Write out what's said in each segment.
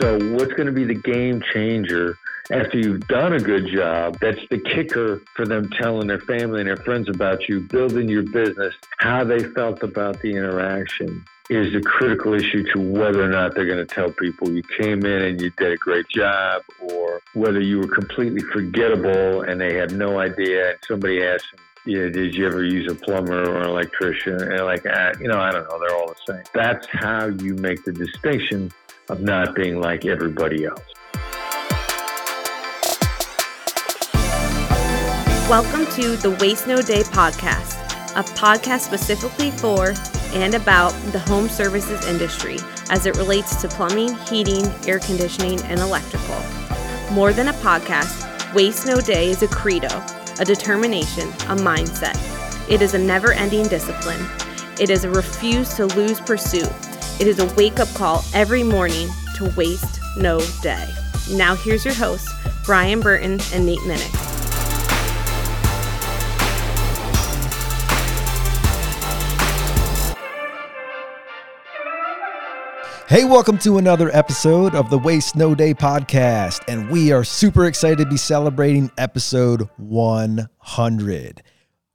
So, what's going to be the game changer after you've done a good job? That's the kicker for them telling their family and their friends about you, building your business, how they felt about the interaction is a critical issue to whether or not they're going to tell people you came in and you did a great job or whether you were completely forgettable and they have no idea. And somebody asked them, yeah, did you ever use a plumber or an electrician? And like, ah, you know, I don't know. They're all the same. That's how you make the distinction of not being like everybody else. Welcome to the Waste No Day podcast, a podcast specifically for and about the home services industry as it relates to plumbing, heating, air conditioning, and electrical. More than a podcast, Waste No Day is a credo, a determination, a mindset. It is a never ending discipline. It is a refuse to lose pursuit. It is a wake up call every morning to waste no day. Now, here's your hosts, Brian Burton and Nate Minnick. Hey, welcome to another episode of the Waste No Day podcast. And we are super excited to be celebrating episode 100.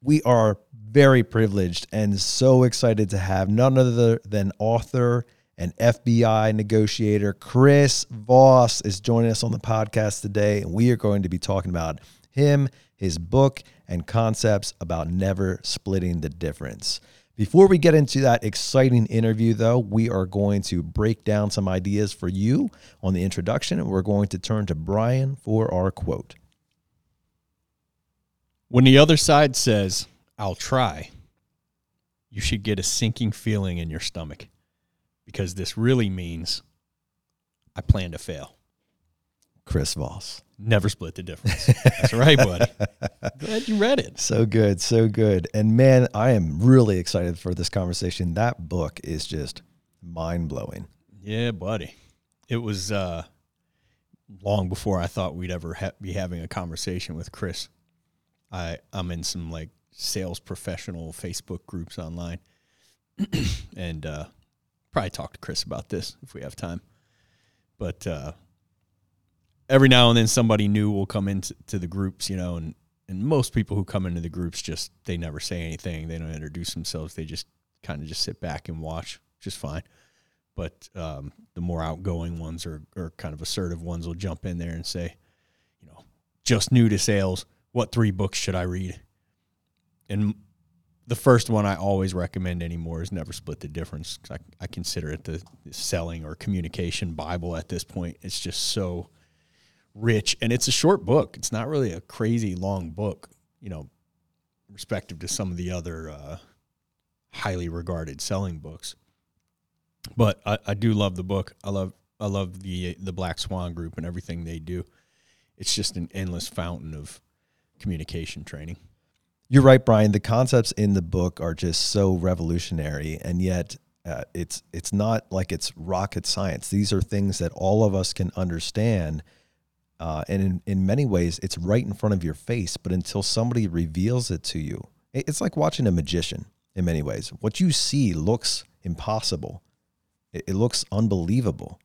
We are very privileged and so excited to have none other than author and FBI negotiator Chris Voss is joining us on the podcast today. And we are going to be talking about him, his book, and concepts about never splitting the difference. Before we get into that exciting interview, though, we are going to break down some ideas for you on the introduction, and we're going to turn to Brian for our quote. When the other side says, I'll try, you should get a sinking feeling in your stomach because this really means I plan to fail. Chris Voss. Never split the difference. That's right, buddy. Glad you read it. So good, so good. And man, I am really excited for this conversation. That book is just mind blowing. Yeah, buddy. It was uh, long before I thought we'd ever ha- be having a conversation with Chris. I I'm in some like sales professional Facebook groups online, and uh, probably talk to Chris about this if we have time. But uh, every now and then somebody new will come into to the groups, you know, and and most people who come into the groups just they never say anything. They don't introduce themselves. They just kind of just sit back and watch, which is fine. But um, the more outgoing ones or or kind of assertive ones will jump in there and say, you know, just new to sales. What three books should I read? And the first one I always recommend anymore is Never Split the Difference. I, I consider it the, selling or communication Bible at this point. It's just so rich and it's a short book. It's not really a crazy long book, you know, respective to some of the other uh, highly regarded selling books. But I, I do love the book. I love I love the the Black Swan Group and everything they do. It's just an endless fountain of communication training. You're right, Brian. The concepts in the book are just so revolutionary, and yet uh, it's it's not like it's rocket science. These are things that all of us can understand uh, and in, in many ways, it's right in front of your face. But until somebody reveals it to you, it's like watching a magician in many ways. What you see looks impossible, it, it looks unbelievable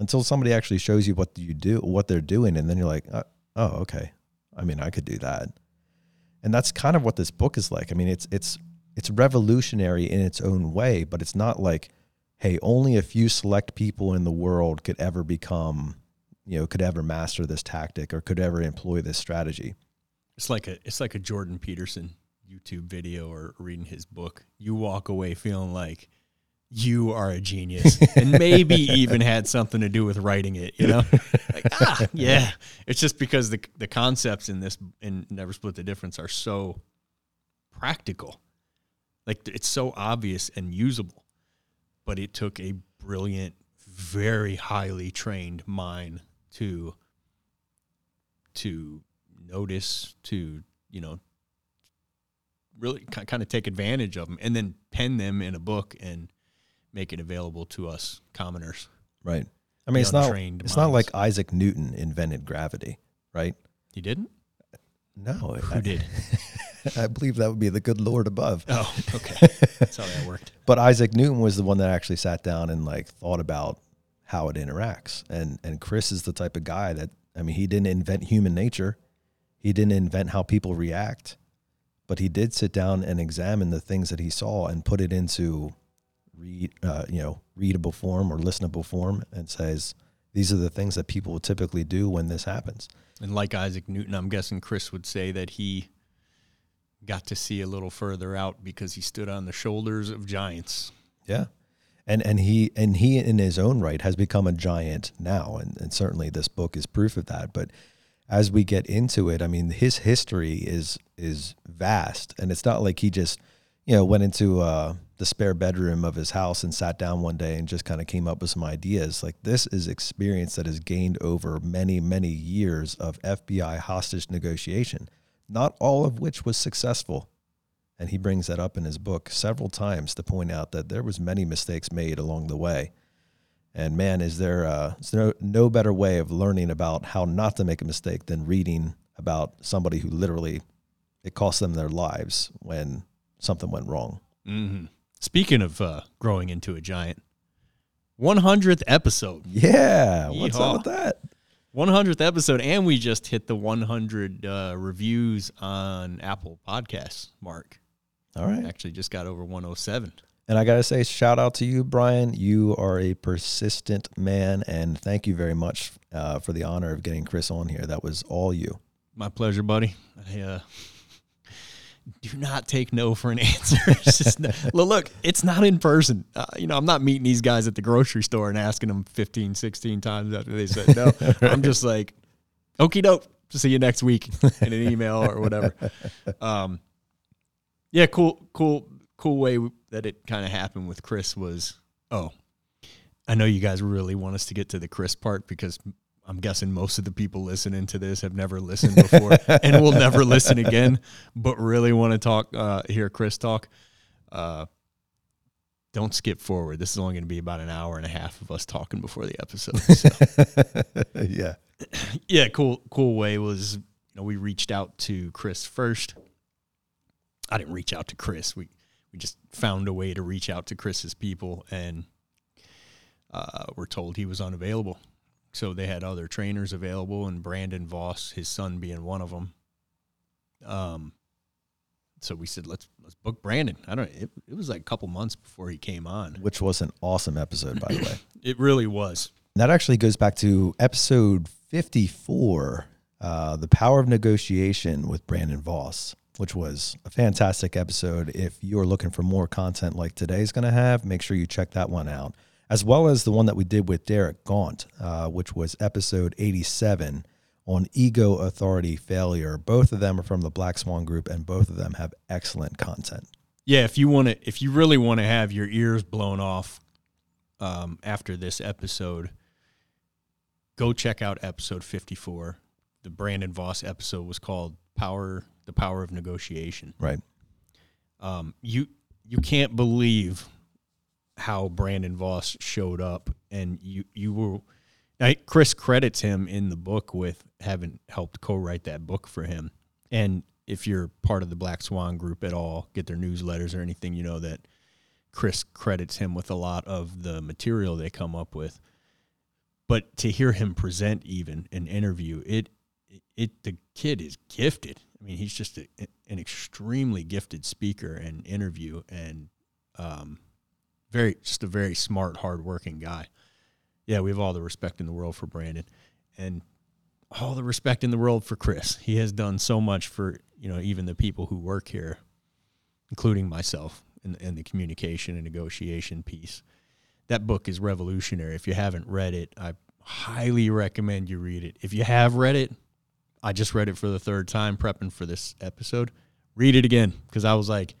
until somebody actually shows you what you do, what they're doing. And then you're like, uh, oh, okay. I mean, I could do that. And that's kind of what this book is like. I mean, it's, it's, it's revolutionary in its own way, but it's not like, hey, only a few select people in the world could ever become you know could ever master this tactic or could ever employ this strategy. It's like a it's like a Jordan Peterson YouTube video or reading his book. You walk away feeling like you are a genius and maybe even had something to do with writing it, you know? like, ah, yeah. It's just because the the concepts in this in Never Split the Difference are so practical. Like it's so obvious and usable. But it took a brilliant, very highly trained mind to to notice to you know really kind of take advantage of them and then pen them in a book and make it available to us commoners. Right. I mean it's not it's minds. not like isaac newton invented gravity right? He didn't? No. Who I, did? I believe that would be the good lord above. Oh okay. That's how that worked. But isaac newton was the one that actually sat down and like thought about how it interacts. And and Chris is the type of guy that I mean, he didn't invent human nature. He didn't invent how people react, but he did sit down and examine the things that he saw and put it into read uh, you know, readable form or listenable form and says these are the things that people will typically do when this happens. And like Isaac Newton, I'm guessing Chris would say that he got to see a little further out because he stood on the shoulders of giants. Yeah. And and he and he in his own right has become a giant now and, and certainly this book is proof of that. But as we get into it, I mean his history is is vast and it's not like he just, you know, went into uh, the spare bedroom of his house and sat down one day and just kind of came up with some ideas. Like this is experience that is gained over many, many years of FBI hostage negotiation, not all of which was successful and he brings that up in his book several times to point out that there was many mistakes made along the way and man is there, uh, is there no, no better way of learning about how not to make a mistake than reading about somebody who literally it cost them their lives when something went wrong mm-hmm. Speaking of uh, growing into a giant 100th episode yeah what's Yeehaw. up with that 100th episode and we just hit the 100 uh, reviews on apple podcasts mark all right. Actually, just got over 107. And I got to say, shout out to you, Brian. You are a persistent man. And thank you very much uh, for the honor of getting Chris on here. That was all you. My pleasure, buddy. I uh, do not take no for an answer. It's look, it's not in person. Uh, you know, I'm not meeting these guys at the grocery store and asking them 15, 16 times after they said no. right. I'm just like, okie doke. See you next week in an email or whatever. Um, yeah, cool, cool, cool way that it kind of happened with Chris was, oh, I know you guys really want us to get to the Chris part because I'm guessing most of the people listening to this have never listened before and will never listen again, but really want to talk, uh, hear Chris talk. Uh, don't skip forward. This is only going to be about an hour and a half of us talking before the episode. So. yeah. Yeah, cool cool way was, you know, we reached out to Chris first I didn't reach out to Chris. We we just found a way to reach out to Chris's people, and uh, we're told he was unavailable. So they had other trainers available, and Brandon Voss, his son, being one of them. Um, so we said let's let's book Brandon. I don't. It, it was like a couple months before he came on, which was an awesome episode, by the way. it really was. that actually goes back to episode fifty four, uh, the power of negotiation with Brandon Voss which was a fantastic episode. If you're looking for more content like today's going to have, make sure you check that one out, as well as the one that we did with Derek Gaunt, uh, which was episode 87 on ego, authority, failure. Both of them are from the Black Swan Group, and both of them have excellent content. Yeah, if you want to, if you really want to have your ears blown off um, after this episode, go check out episode 54. The Brandon Voss episode was called "Power the power of negotiation. Right. Um, you you can't believe how Brandon Voss showed up, and you you were. Chris credits him in the book with having helped co-write that book for him. And if you're part of the Black Swan group at all, get their newsletters or anything, you know that Chris credits him with a lot of the material they come up with. But to hear him present even an interview, it it the kid is gifted. I mean, he's just a, an extremely gifted speaker and interview, and um, very just a very smart, hardworking guy. Yeah, we have all the respect in the world for Brandon, and all the respect in the world for Chris. He has done so much for you know even the people who work here, including myself, in, in the communication and negotiation piece. That book is revolutionary. If you haven't read it, I highly recommend you read it. If you have read it, I just read it for the third time prepping for this episode. Read it again because I was like,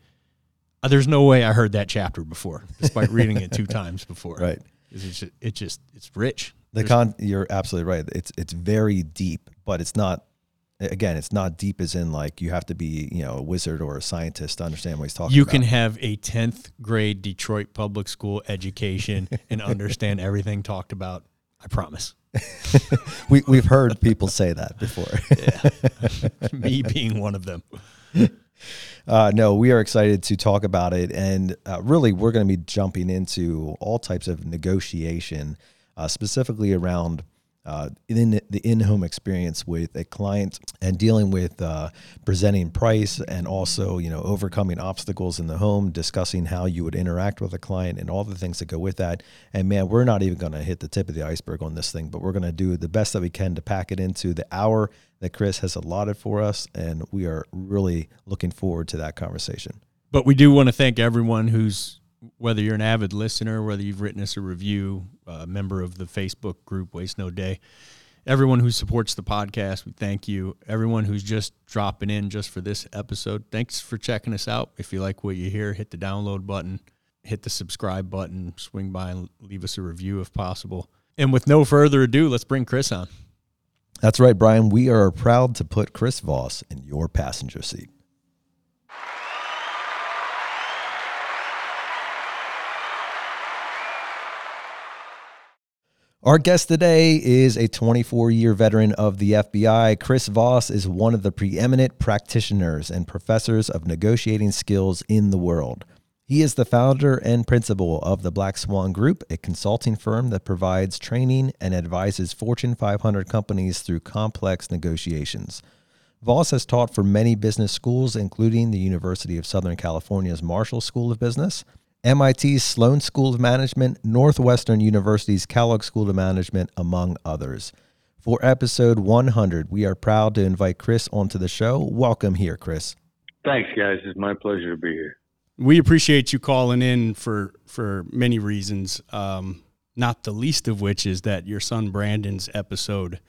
uh, there's no way I heard that chapter before, despite reading it two times before. Right. It's just, it just it's rich. The con you're absolutely right. It's it's very deep, but it's not again, it's not deep as in like you have to be, you know, a wizard or a scientist to understand what he's talking about. you about. can have a 10th grade Detroit public school education and understand everything talked about. I promise. we we've heard people say that before. yeah, me being one of them. Uh, no, we are excited to talk about it, and uh, really, we're going to be jumping into all types of negotiation. uh, specifically around uh, in the in-home experience with a client and dealing with uh, presenting price and also you know overcoming obstacles in the home discussing how you would interact with a client and all the things that go with that and man we're not even going to hit the tip of the iceberg on this thing but we're going to do the best that we can to pack it into the hour that chris has allotted for us and we are really looking forward to that conversation but we do want to thank everyone who's whether you're an avid listener, whether you've written us a review, a member of the Facebook group Waste No Day, everyone who supports the podcast, we thank you. Everyone who's just dropping in just for this episode, thanks for checking us out. If you like what you hear, hit the download button, hit the subscribe button, swing by and leave us a review if possible. And with no further ado, let's bring Chris on. That's right, Brian. We are proud to put Chris Voss in your passenger seat. Our guest today is a 24 year veteran of the FBI. Chris Voss is one of the preeminent practitioners and professors of negotiating skills in the world. He is the founder and principal of the Black Swan Group, a consulting firm that provides training and advises Fortune 500 companies through complex negotiations. Voss has taught for many business schools, including the University of Southern California's Marshall School of Business MIT's Sloan School of Management, Northwestern University's Kellogg School of Management, among others. For episode 100, we are proud to invite Chris onto the show. Welcome here, Chris. Thanks, guys. It's my pleasure to be here. We appreciate you calling in for for many reasons. Um, not the least of which is that your son Brandon's episode,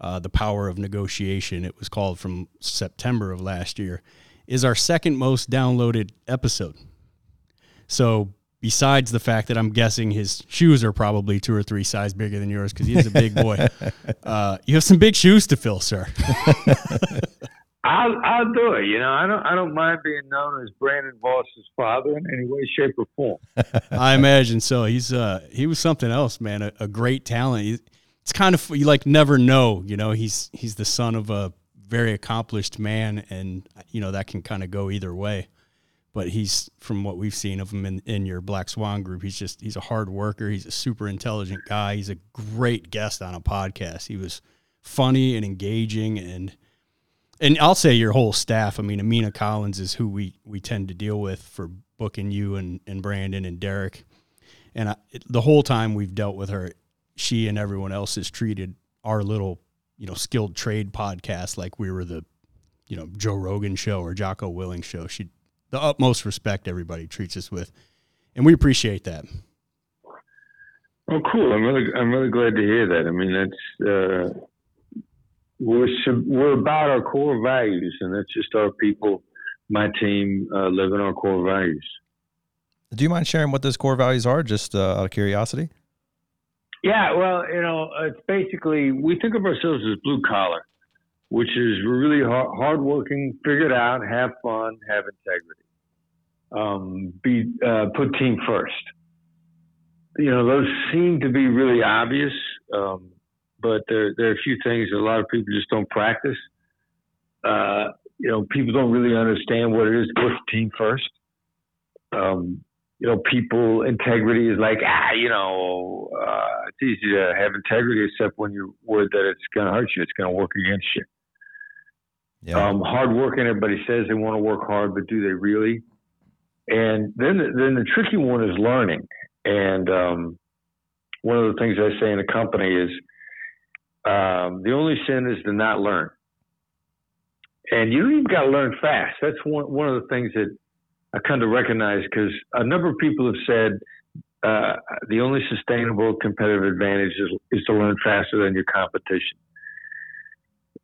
uh, "The Power of Negotiation," it was called from September of last year, is our second most downloaded episode. So besides the fact that I'm guessing his shoes are probably two or three size bigger than yours because he's a big boy, uh, you have some big shoes to fill, sir. I'll I'll do it. You know, I don't I don't mind being known as Brandon Voss's father in any way, shape, or form. I imagine so. He's uh he was something else, man. A, a great talent. He, it's kind of you like never know. You know, he's he's the son of a very accomplished man, and you know that can kind of go either way but he's from what we've seen of him in, in your Black Swan group, he's just he's a hard worker. He's a super intelligent guy. He's a great guest on a podcast. He was funny and engaging and and I'll say your whole staff. I mean, Amina Collins is who we we tend to deal with for booking you and, and Brandon and Derek. And I, the whole time we've dealt with her, she and everyone else has treated our little, you know, skilled trade podcast like we were the, you know, Joe Rogan show or Jocko Willink show. She the utmost respect everybody treats us with, and we appreciate that. Oh, cool! I'm really, I'm really glad to hear that. I mean, that's uh, we're we're about our core values, and that's just our people, my team, uh, living our core values. Do you mind sharing what those core values are, just uh, out of curiosity? Yeah, well, you know, it's basically we think of ourselves as blue collar which is really hard, hardworking, figure it out, have fun, have integrity. Um, be uh, put team first. You know, those seem to be really obvious, um, but there there are a few things that a lot of people just don't practice. Uh, you know, people don't really understand what it is to put the team first. Um, you know, people integrity is like ah, you know, uh, it's easy to have integrity except when you're worried that it's going to hurt you, it's going to work against you. Yeah. Um, hard working. Everybody says they want to work hard, but do they really? And then, then the tricky one is learning. And um, one of the things I say in the company is um, the only sin is to not learn. And you even got to learn fast. That's one one of the things that I kind of recognize because a number of people have said uh, the only sustainable competitive advantage is, is to learn faster than your competition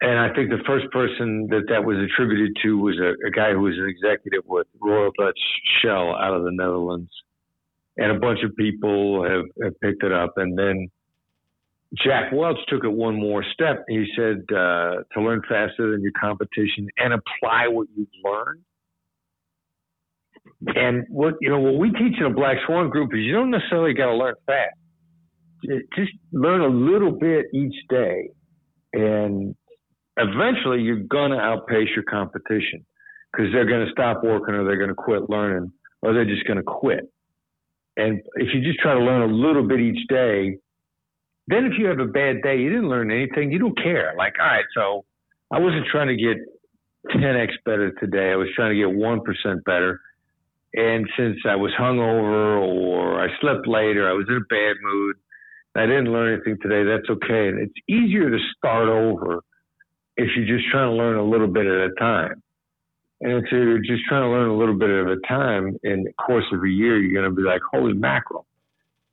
and I think the first person that that was attributed to was a, a guy who was an executive with Royal Dutch Shell out of the Netherlands, and a bunch of people have, have picked it up. And then Jack Welch took it one more step. He said uh, to learn faster than your competition and apply what you've learned. And what you know, what we teach in a Black Swan group is you don't necessarily got to learn fast. Just learn a little bit each day, and eventually you're going to outpace your competition because they're going to stop working or they're going to quit learning or they're just going to quit. And if you just try to learn a little bit each day, Then if you have a bad day, you didn't learn anything. You don't care. Like, all right, so I wasn't trying to get 10x better today. I was trying to get 1% better. And since I was hungover or I slept late or I was in a bad mood, I didn't learn anything today. That's okay. And it's easier to start over if you're just trying to learn a little bit at a time. And if you're just trying to learn a little bit at a time in the course of a year, you're going to be like, holy mackerel,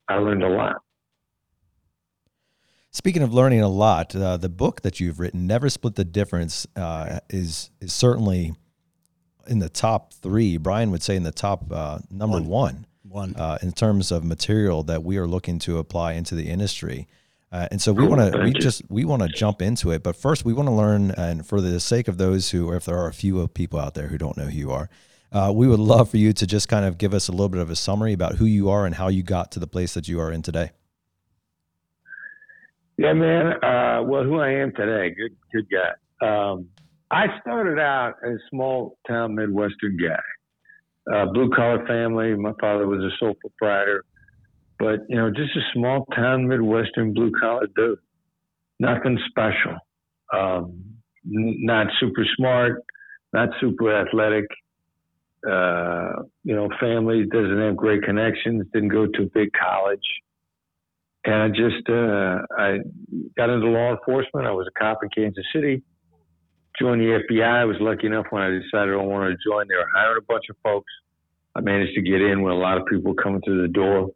I learned a lot. Speaking of learning a lot, uh, the book that you've written, "Never Split the Difference," uh, is is certainly in the top three. Brian would say in the top uh, number one, one. one. Uh, in terms of material that we are looking to apply into the industry. Uh, and so we want to we just we want to jump into it, but first we want to learn. And for the sake of those who, or if there are a few people out there who don't know who you are, uh, we would love for you to just kind of give us a little bit of a summary about who you are and how you got to the place that you are in today. Yeah, man. Uh, well, who I am today, good, good guy. Um, I started out as a small town Midwestern guy, uh, blue collar family. My father was a sole proprietor, but you know, just a small town Midwestern blue collar dude. Nothing special. Um, not super smart, not super athletic. Uh, you know, family doesn't have great connections. Didn't go to a big college and I just uh, I got into law enforcement. I was a cop in Kansas City. Joined the FBI. I was lucky enough when I decided I wanted to join. They were hiring a bunch of folks. I managed to get in when a lot of people coming through the door,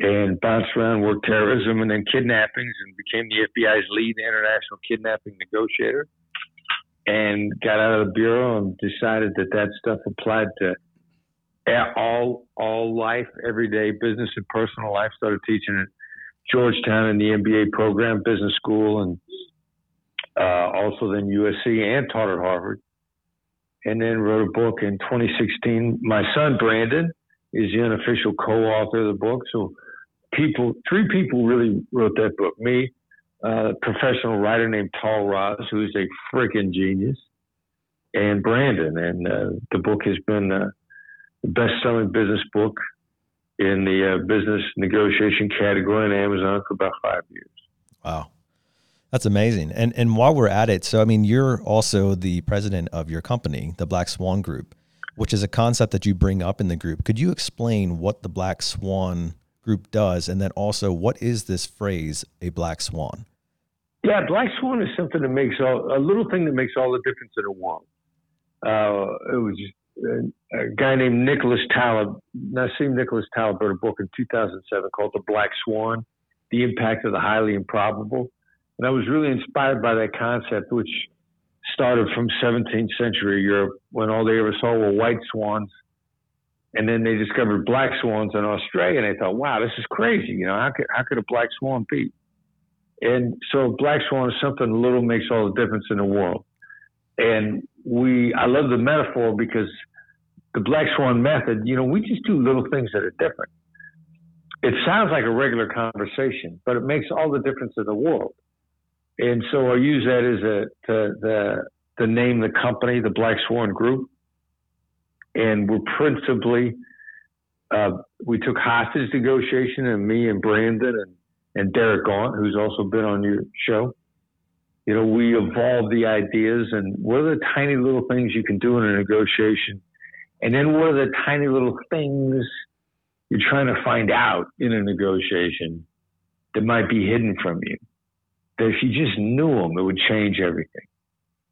and bounced around, worked terrorism and then kidnappings, and became the FBI's lead international kidnapping negotiator. And got out of the bureau and decided that that stuff applied to all all life, everyday business and personal life. Started teaching it Georgetown in the MBA program, business school, and uh, also then USC and taught at Harvard. And then wrote a book in 2016. My son Brandon is the unofficial co-author of the book. So people, three people really wrote that book. Me, uh, a professional writer named Tahl Raz, who's a freaking genius, and Brandon. And uh, the book has been uh, the best-selling business book in the uh, business negotiation category on Amazon for about five years. Wow. That's amazing. And and while we're at it, so I mean, you're also the president of your company, the Black Swan Group, which is a concept that you bring up in the group. Could you explain what the Black Swan Group does, and then also what is this phrase, a black swan? Yeah, black swan is something that makes all, a little thing that makes all the difference in a world. Uh, it was Uh, a guy named Nicholas Taleb, Nassim Nicholas Taleb wrote a book in 2007 called The Black Swan, The Impact of the Highly Improbable. And I was really inspired by that concept, which started from 17th century Europe when all they ever saw were white swans. And then they discovered black swans in Australia and they thought, wow, this is crazy. You know, how could, how could a black swan be? And so black swan is something little makes all the difference in the world. And we, I love the metaphor because the black swan method, you know, we just do little things that are different. It sounds like a regular conversation, but it makes all the difference in the world. And so I use that as a the the name the company, the Black Swan Group, and we're principally uh, we took hostage negotiation, and me and Brandon and and Derek Gaunt, who's also been on your show, you know, we evolve the ideas and what are the tiny little things you can do in a negotiation? And then what are the tiny little things you're trying to find out in a negotiation that might be hidden from you? That if you just knew them, it would change everything.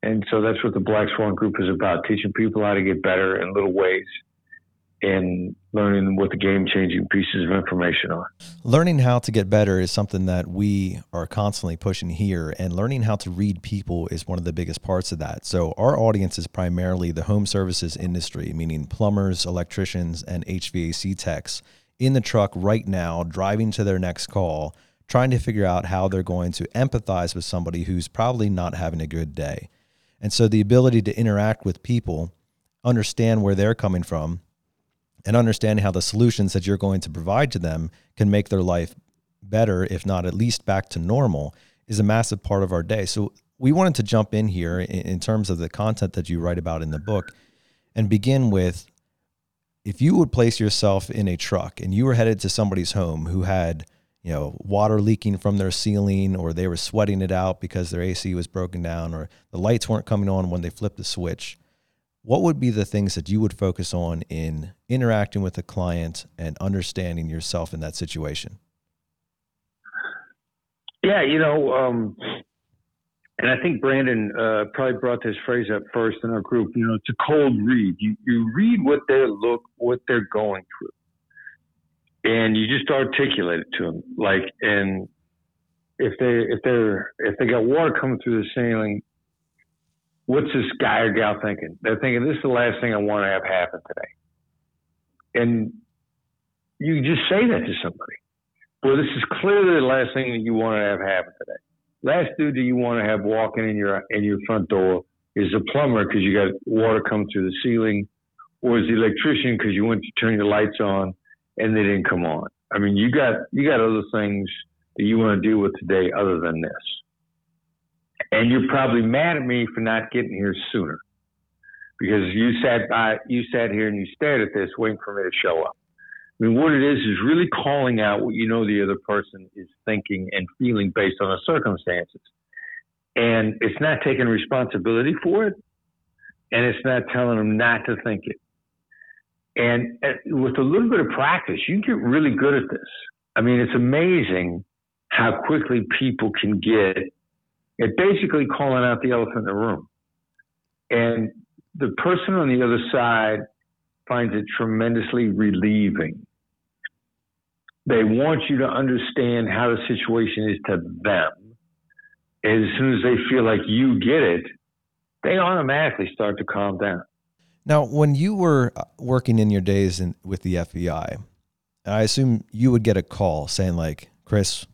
And so that's what the Black Swan Group is about, teaching people how to get better in little ways and learning what the game changing pieces of information are. Learning how to get better is something that we are constantly pushing here, and learning how to read people is one of the biggest parts of that. So, our audience is primarily the home services industry, meaning plumbers, electricians, and HVAC techs in the truck right now, driving to their next call, trying to figure out how they're going to empathize with somebody who's probably not having a good day. And so, the ability to interact with people, understand where they're coming from, and understanding how the solutions that you're going to provide to them can make their life better, if not at least back to normal, is a massive part of our day. So we wanted to jump in here in, terms of the content that you write about in the book and begin with if you would place yourself in a truck and you were headed to somebody's home who had you know, water leaking from their ceiling or they were sweating it out because their AC was broken down or the lights weren't coming on when they flipped the switch. What would be the things that you would focus on in interacting with a client and understanding yourself in that situation? Yeah, you know, um, and I think Brandon uh, probably brought this phrase up first in our group. You know, it's a cold read. You you read what they look, what they're going through and you just articulate it to them. Like, and if they if they're if they got water coming through the ceiling, what's this guy or gal thinking? They're thinking this is the last thing I want to have happen today. And you just say that to somebody. Well, this is clearly the last thing that you want to have happen today. Last dude that you want to have walking in your in your front door is a plumber because you got water coming through the ceiling, or is the electrician because you went to turn your lights on and they didn't come on. I mean, you got you got other things that you want to deal with today other than this. And you're probably mad at me for not getting here sooner because you sat by, you sat here and you stared at this waiting for me to show up. I mean, what it is is really calling out what you know the other person is thinking and feeling based on the circumstances. And it's not taking responsibility for it, and it's not telling them not to think it. And with a little bit of practice, you get really good at this. I mean, it's amazing how quickly people can get at basically calling out the elephant in the room. And the person on the other side finds it tremendously relieving. They want you to understand how the situation is to them. And as soon as they feel like you get it, they automatically start to calm down. Now, when you were uh, working in your days in, with the FBI, I assume you would get a call saying like, "Chris,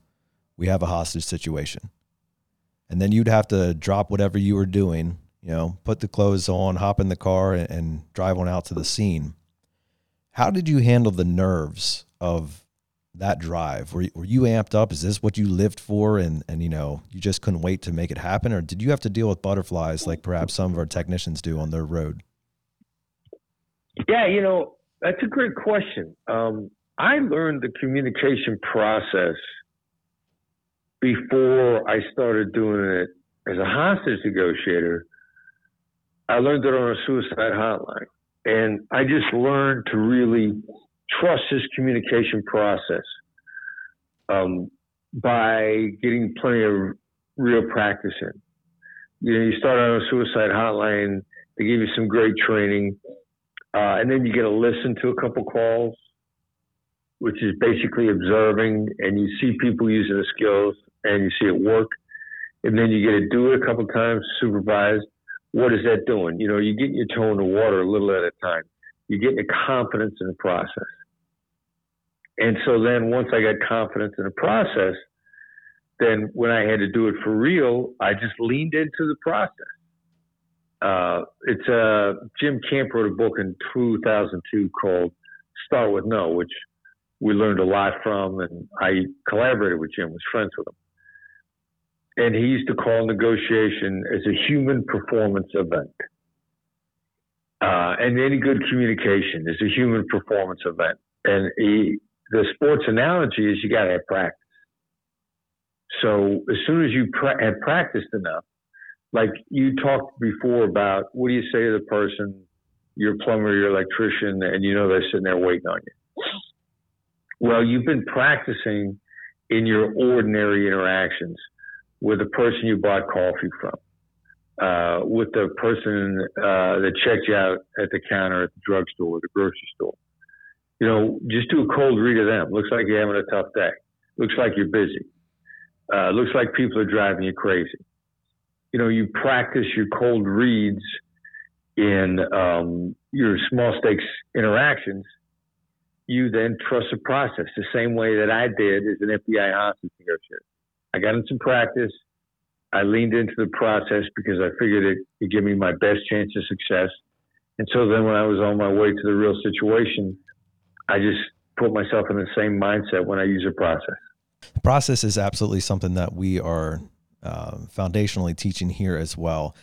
we have a hostage situation," and then you'd have to drop whatever you were doing, you know, put the clothes on, hop in the car, and, and drive on out to the scene. How did you handle the nerves of that drive? Were, were you amped up? Is this what you lived for, and and you know you just couldn't wait to make it happen, or did you have to deal with butterflies like perhaps some of our technicians do on their road? Yeah, you know, that's a great question. Um, I learned the communication process before I started doing it as a hostage negotiator. I learned it on a suicide hotline. And I just learned to really trust this communication process um, by getting plenty of real practice in. You know, you start on a suicide hotline, they give you some great training. Uh, and then you get to listen to a couple calls, which is basically observing, and you see people using the skills and you see it work. And then you get to do it a couple times, supervised. What is that doing? You know, you get your toe in the water a little at a time. You get your confidence in the process. And so then once I got confidence in the process, then when I had to do it for real, I just leaned into the process. Uh, it's uh, Jim Camp wrote a book in 2002 called Start with No, which we learned a lot from, and I collaborated with Jim, was friends with him. And he used to call negotiation as a human performance event. Uh, and any good communication is a human performance event. And he, the sports analogy is you got to have practice. So as soon as you pra- have practiced enough, like you talked before about what do you say to the person, your plumber, your electrician, and you know they're sitting there waiting on you. Well, you've been practicing in your ordinary interactions with the person you bought coffee from, uh, with the person uh, that checked you out at the counter at the drugstore or the grocery store. You know, just do a cold read of them. Looks like you're having a tough day. Looks like you're busy. Uh, looks like people are driving you crazy you know, you practice your cold reads in um, your small stakes interactions, you then trust the process the same way that I did as an FBI hostage negotiator. I got in some practice. I leaned into the process because I figured it would give me my best chance of success. And so then when I was on my way to the real situation, I just put myself in the same mindset when I use a process. The process is absolutely something that we are uh, foundationally teaching here as well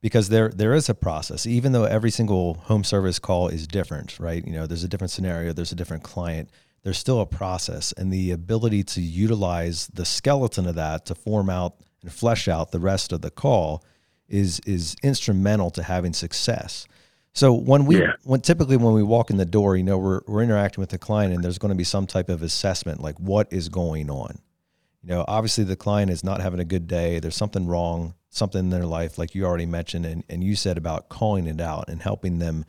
because there there is a process even though every single home service call is different right you know there's a different scenario there's a different client there's still a process and the ability to utilize the skeleton of that to form out and flesh out the rest of the call is is instrumental to having success. So when we yeah. when typically when we walk in the door, you know, we're we're interacting with the client and there's going to be some type of assessment like what is going on. You know, obviously the client is not having a good day, there's something wrong, something in their life like you already mentioned and and you said about calling it out and helping them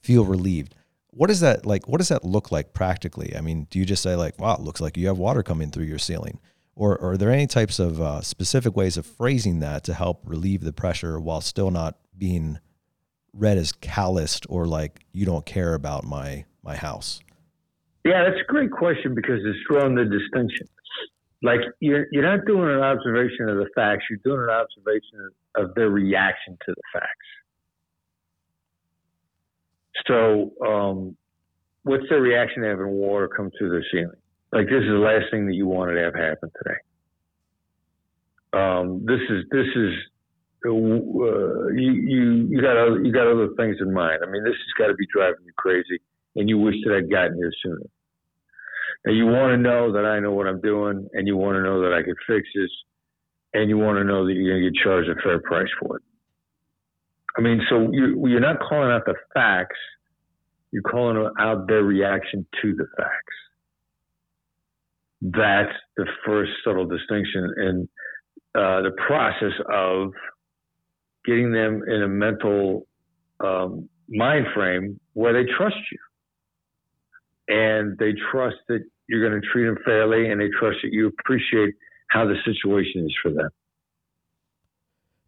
feel relieved. What does that like what does that look like practically? I mean, do you just say like, "Wow, it looks like you have water coming through your ceiling?" Or, or are there any types of uh, specific ways of phrasing that to help relieve the pressure while still not being read as calloused or like you don't care about my my house? Yeah, that's a great question because it's drawing the distinction. Like you're you're not doing an observation of the facts; you're doing an observation of their reaction to the facts. So, um, what's their reaction to having water come through their ceiling? Like this is the last thing that you wanted to have happen today. Um, this is this is uh, you you you got other, you got other things in mind. I mean, this has got to be driving you crazy, and you wish that I'd gotten here sooner. And you want to know that I know what I'm doing, and you want to know that I could fix this, and you want to know that you're going to get charged a fair price for it. I mean, so you, you're not calling out the facts; you're calling out their reaction to the facts. That's the first subtle distinction in uh, the process of getting them in a mental um, mind frame where they trust you and they trust that you're going to treat them fairly and they trust that you appreciate how the situation is for them.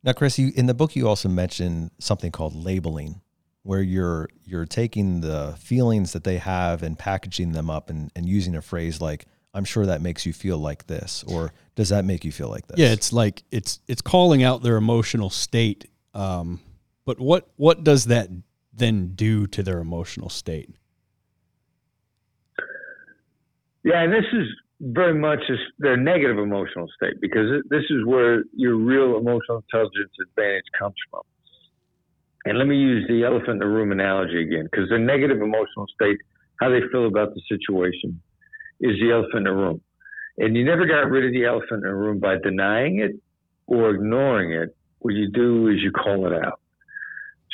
Now, Chris, you, in the book, you also mentioned something called labeling, where you're you're taking the feelings that they have and packaging them up and, and using a phrase like I'm sure that makes you feel like this, or does that make you feel like this? Yeah, it's like it's it's calling out their emotional state. Um, but what what does that then do to their emotional state? Yeah, this is very much is their negative emotional state because this is where your real emotional intelligence advantage comes from. And let me use the elephant in the room analogy again because their negative emotional state, how they feel about the situation, is the elephant in the room. And you never got rid of the elephant in the room by denying it or ignoring it. What you do is you call it out.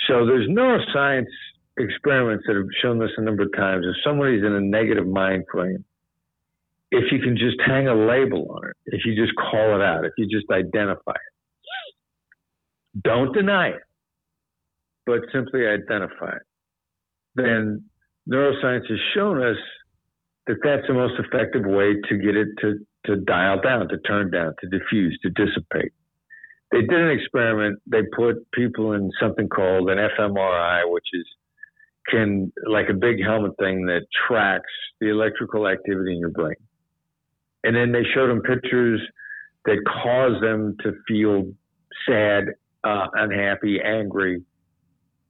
So there's neuroscience experiments that have shown this a number of times. If somebody's in a negative mind frame, if you can just hang a label on it, if you just call it out, if you just identify it, don't deny it, but simply identify it, then neuroscience has shown us that that's the most effective way to get it to, to dial down, to turn down, to diffuse, to dissipate. They did an experiment. They put people in something called an fMRI, which is can like a big helmet thing that tracks the electrical activity in your brain. And then they showed them pictures that caused them to feel sad, uh, unhappy, angry.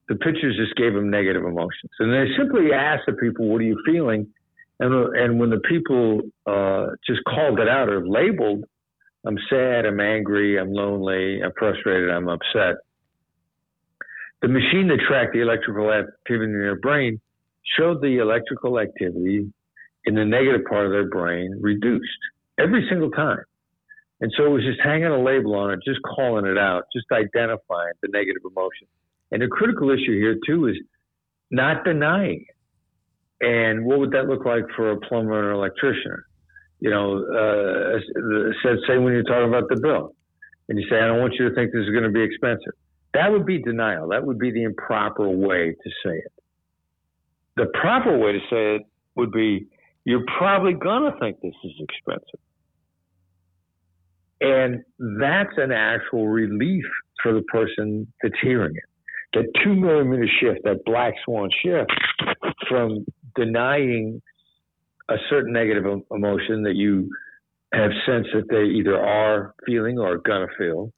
The pictures just gave them negative emotions. And they simply asked the people, what are you feeling? And, and when the people uh, just called it out or labeled, I'm sad, I'm angry, I'm lonely, I'm frustrated, I'm upset. The machine that tracked the electrical activity in their brain showed the electrical activity in the negative part of their brain reduced every single time. And so it was just hanging a label on it, just calling it out, just identifying the negative emotion. And the critical issue here, too, is not denying it. And what would that look like for a plumber and an electrician? You know, uh, say when you're talking about the bill, and you say, I don't want you to think this is going to be expensive. That would be denial. That would be the improper way to say it. The proper way to say it would be, you're probably going to think this is expensive. And that's an actual relief for the person that's hearing it. That two millimeter shift, that black swan shift from denying a certain negative emotion that you have sensed that they either are feeling or are gonna feel,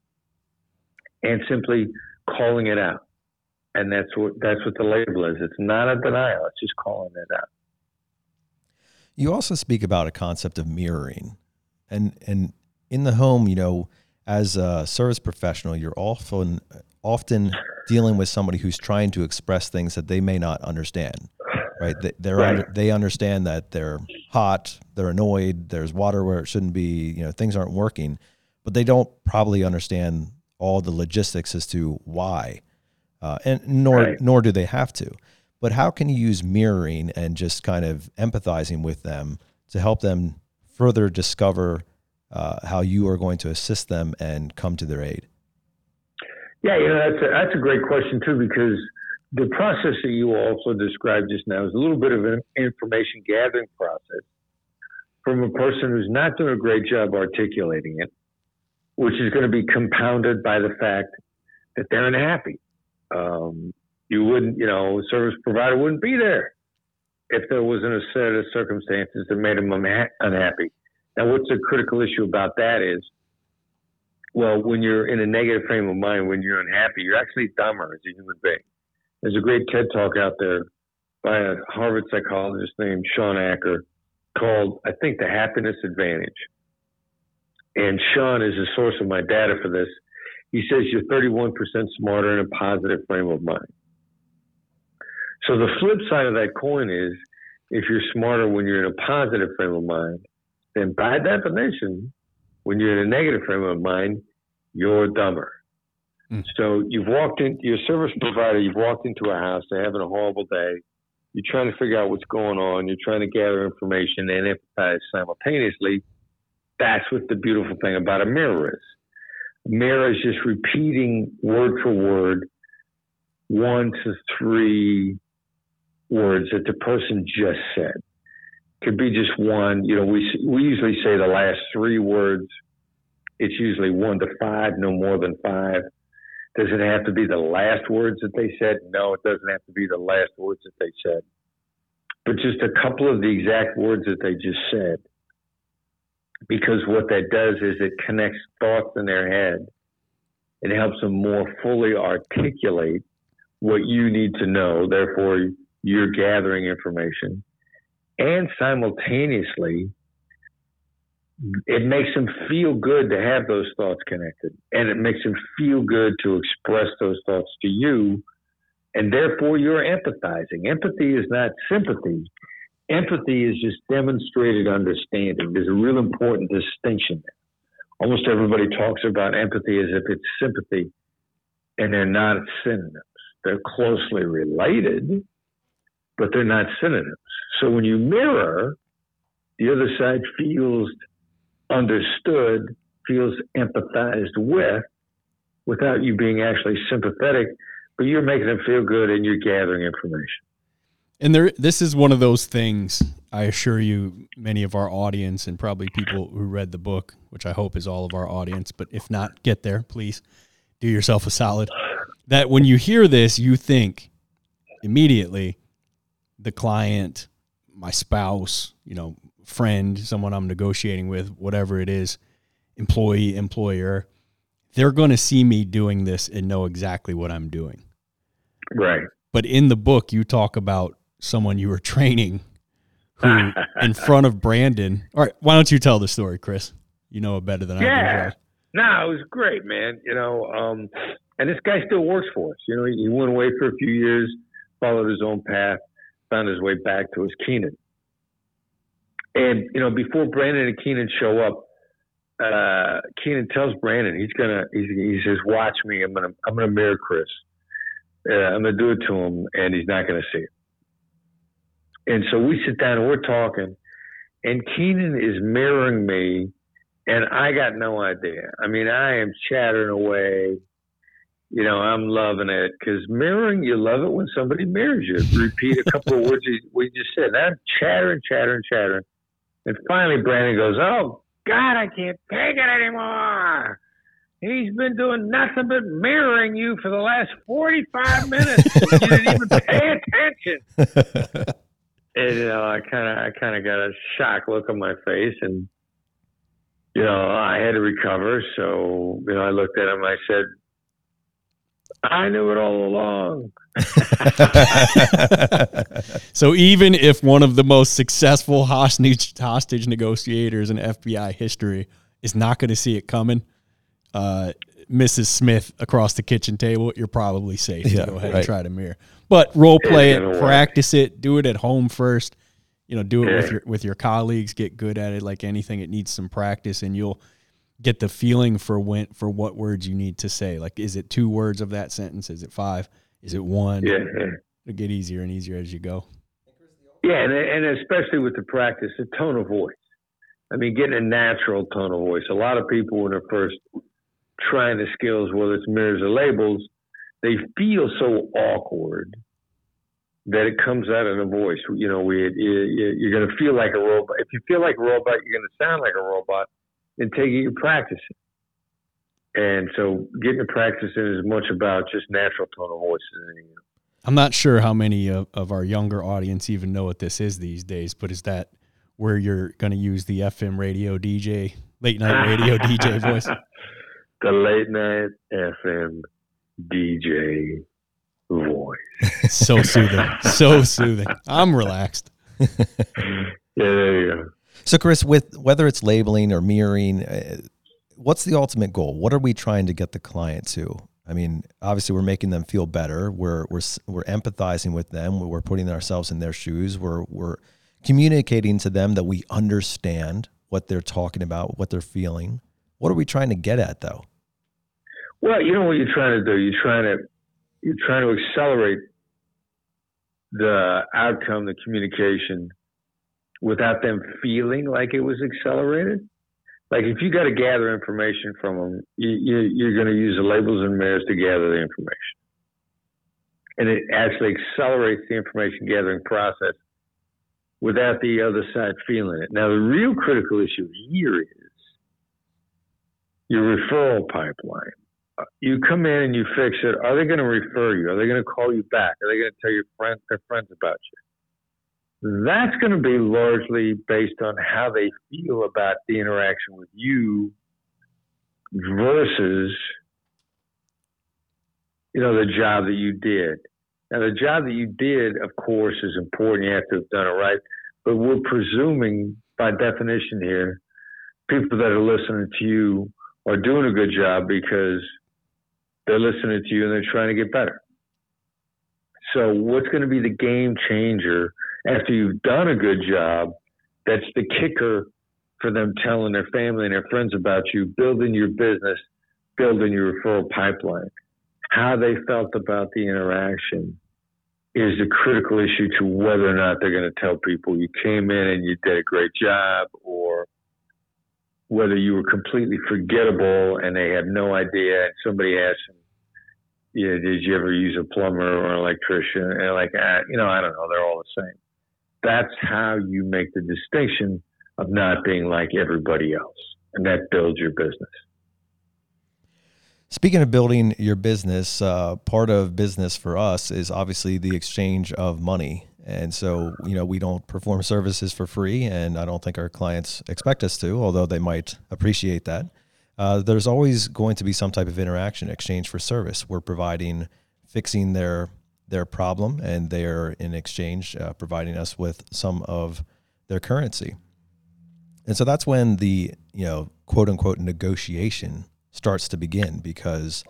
and simply calling it out. And that's what that's what the label is. It's not a denial. It's just calling it out. You also speak about a concept of mirroring, and and in the home, you know, as a service professional, you're often often dealing with somebody who's trying to express things that they may not understand right? They, they're Right. Under, they understand that they're hot, they're annoyed, there's water where it shouldn't be, you know, things aren't working, but they don't probably understand all the logistics as to why, uh, and nor Right. nor do they have to. But how can you use mirroring and just kind of empathizing with them to help them further discover uh, how you are going to assist them and come to their aid? Yeah, you know that's a, that's a great question too because the process that you also described just now is a little bit of an information gathering process from a person who's not doing a great job articulating it, which is going to be compounded by the fact that they're unhappy. Um, you wouldn't, you know, a service provider wouldn't be there if there wasn't a set of circumstances that made them unhappy. Now, what's the critical issue about that is well, when you're in a negative frame of mind, when you're unhappy, you're actually dumber as a human being. There's a great TED talk out there by a Harvard psychologist named Shawn Achor called, I think, The Happiness Advantage. And Shawn is the source of my data for this. He says you're 31% smarter in a positive frame of mind. So the flip side of that coin is if you're smarter when you're in a positive frame of mind, then by definition, when you're in a negative frame of mind, you're dumber. Mm. So you've walked in, your service provider, you've walked into a house, they're having a horrible day. You're trying to figure out what's going on. You're trying to gather information and empathize simultaneously. That's what the beautiful thing about a mirror is. A mirror is just repeating word for word one to three words that the person just said. Could be just one. You know, we we usually say the last three words. It's usually one to five, no more than five. Does it have to be the last words that they said? No, it doesn't have to be the last words that they said. But just a couple of the exact words that they just said. Because what that does is it connects thoughts in their head. It helps them more fully articulate what you need to know. Therefore, you're gathering information. And simultaneously, it makes them feel good to have those thoughts connected. And it makes them feel good to express those thoughts to you. And therefore, you're empathizing. Empathy is not sympathy. Empathy is just demonstrated understanding. There's a real important distinction. Almost everybody talks about empathy as if it's sympathy, and they're not synonyms. They're closely related, but they're not synonyms. So when you mirror, the other side feels understood, feels empathized with, without you being actually sympathetic, but you're making them feel good and you're gathering information. And there, this is one of those things. I assure you, many of our audience and probably people who read the book, which I hope is all of our audience, but if not, get there, please do yourself a solid. That when you hear this, you think immediately the client, my spouse, you know, friend, someone I'm negotiating with, whatever it is, employee, employer, they're going to see me doing this and know exactly what I'm doing. Right. But in the book, you talk about someone you were training who, in front of Brandon. All right, why don't you tell the story, Chris? You know it better than I do. Yeah. No, it was great, man. You know, um, and this guy still works for us. You know, he went away for a few years, followed his own path, found his way back to his Keenan. And you know, before Brandon and Keenan show up, uh, Keenan tells Brandon he's gonna. He's, he says, "Watch me. I'm gonna. I'm gonna mirror Chris. Uh, I'm gonna do it to him, and he's not gonna see it." And so we sit down and we're talking, and Keenan is mirroring me and I got no idea. I mean, I am chattering away. You know, I'm loving it because mirroring, you love it when somebody mirrors you. Repeat a couple of words you- we just said. And I'm chattering, chattering, chattering. And finally, Brandon goes, Oh, God, I can't take it anymore. He's been doing nothing but mirroring you for the last 45 minutes. you didn't even pay attention. And, you know, I kind of, I kind of got a shocked look on my face, and you know, I had to recover. So, you know, I looked at him. I said, "I knew it all along." so even if one of the most successful hostage hostage negotiators in FBI history is not going to see it coming, uh, Mrs. Smith across the kitchen table, you're probably safe Yeah, to go ahead right. and try to mirror. But role play It's it, gonna work. practice it, do it at home first. You know, do it with your with your colleagues. Get good at it. Like anything, it needs some practice, and you'll get the feeling for when for what words you need to say. Like, is it two words of that sentence? Is it five? Is it one? Yeah, yeah. It'll get easier and easier as you go. Yeah, and, and especially with the practice, the tone of voice. I mean, getting a natural tone of voice. A lot of people, when they're first trying the skills, whether it's mirrors or labels, they feel so awkward that it comes out in the voice. You know, we, you, you're going to feel like a robot. If you feel like a robot, you're going to sound like a robot until you practice it. And so getting to practice it is much about just natural tone of voice as anything else. I'm not sure how many of, of our younger audience even know what this is these days, but is that where you're going to use the FM radio DJ, late night radio DJ voice? The late night FM DJ voice. So soothing. So soothing. I'm relaxed. Yeah, there you go. So, Chris, with whether it's labeling or mirroring, uh, what's the ultimate goal? What are we trying to get the client to? I mean, obviously, we're making them feel better. We're we're we're empathizing with them. We're putting ourselves in their shoes. We're we're communicating to them that we understand what they're talking about, what they're feeling. What are we trying to get at, though? Well, you know what you're trying to do. You're trying to you're trying to accelerate the outcome, the communication, without them feeling like it was accelerated. Like if you got to gather information from them, you, you, you're going to use the labels and mirrors to gather the information, and it actually accelerates the information gathering process without the other side feeling it. Now, the real critical issue here is your referral pipeline you come in and you fix it, are they going to refer you? Are they going to call you back? Are they going to tell your friends, their friends about you? That's going to be largely based on how they feel about the interaction with you versus, you know, the job that you did. Now, the job that you did, of course, is important. You have to have done it right. But we're presuming, by definition here, people that are listening to you are doing a good job because they're listening to you and they're trying to get better. So, what's going to be the game changer after you've done a good job? That's the kicker for them telling their family and their friends about you, building your business, building your referral pipeline. How they felt about the interaction is the critical issue to whether or not they're going to tell people you came in and you did a great job or whether you were completely forgettable and they had no idea and somebody asked them, yeah, did you ever use a plumber or an electrician? And like, ah, you know, I don't know, they're all the same. That's how you make the distinction of not being like everybody else. And that builds your business. Speaking of building your business, uh, part of business for us is obviously the exchange of money. And so, you know, we don't perform services for free, and I don't think our clients expect us to, although they might appreciate that. Uh, there's always going to be some type of interaction, exchange for service. We're providing, fixing their their problem, and they're in exchange uh, providing us with some of their currency. And so that's when the you know quote unquote negotiation starts to begin because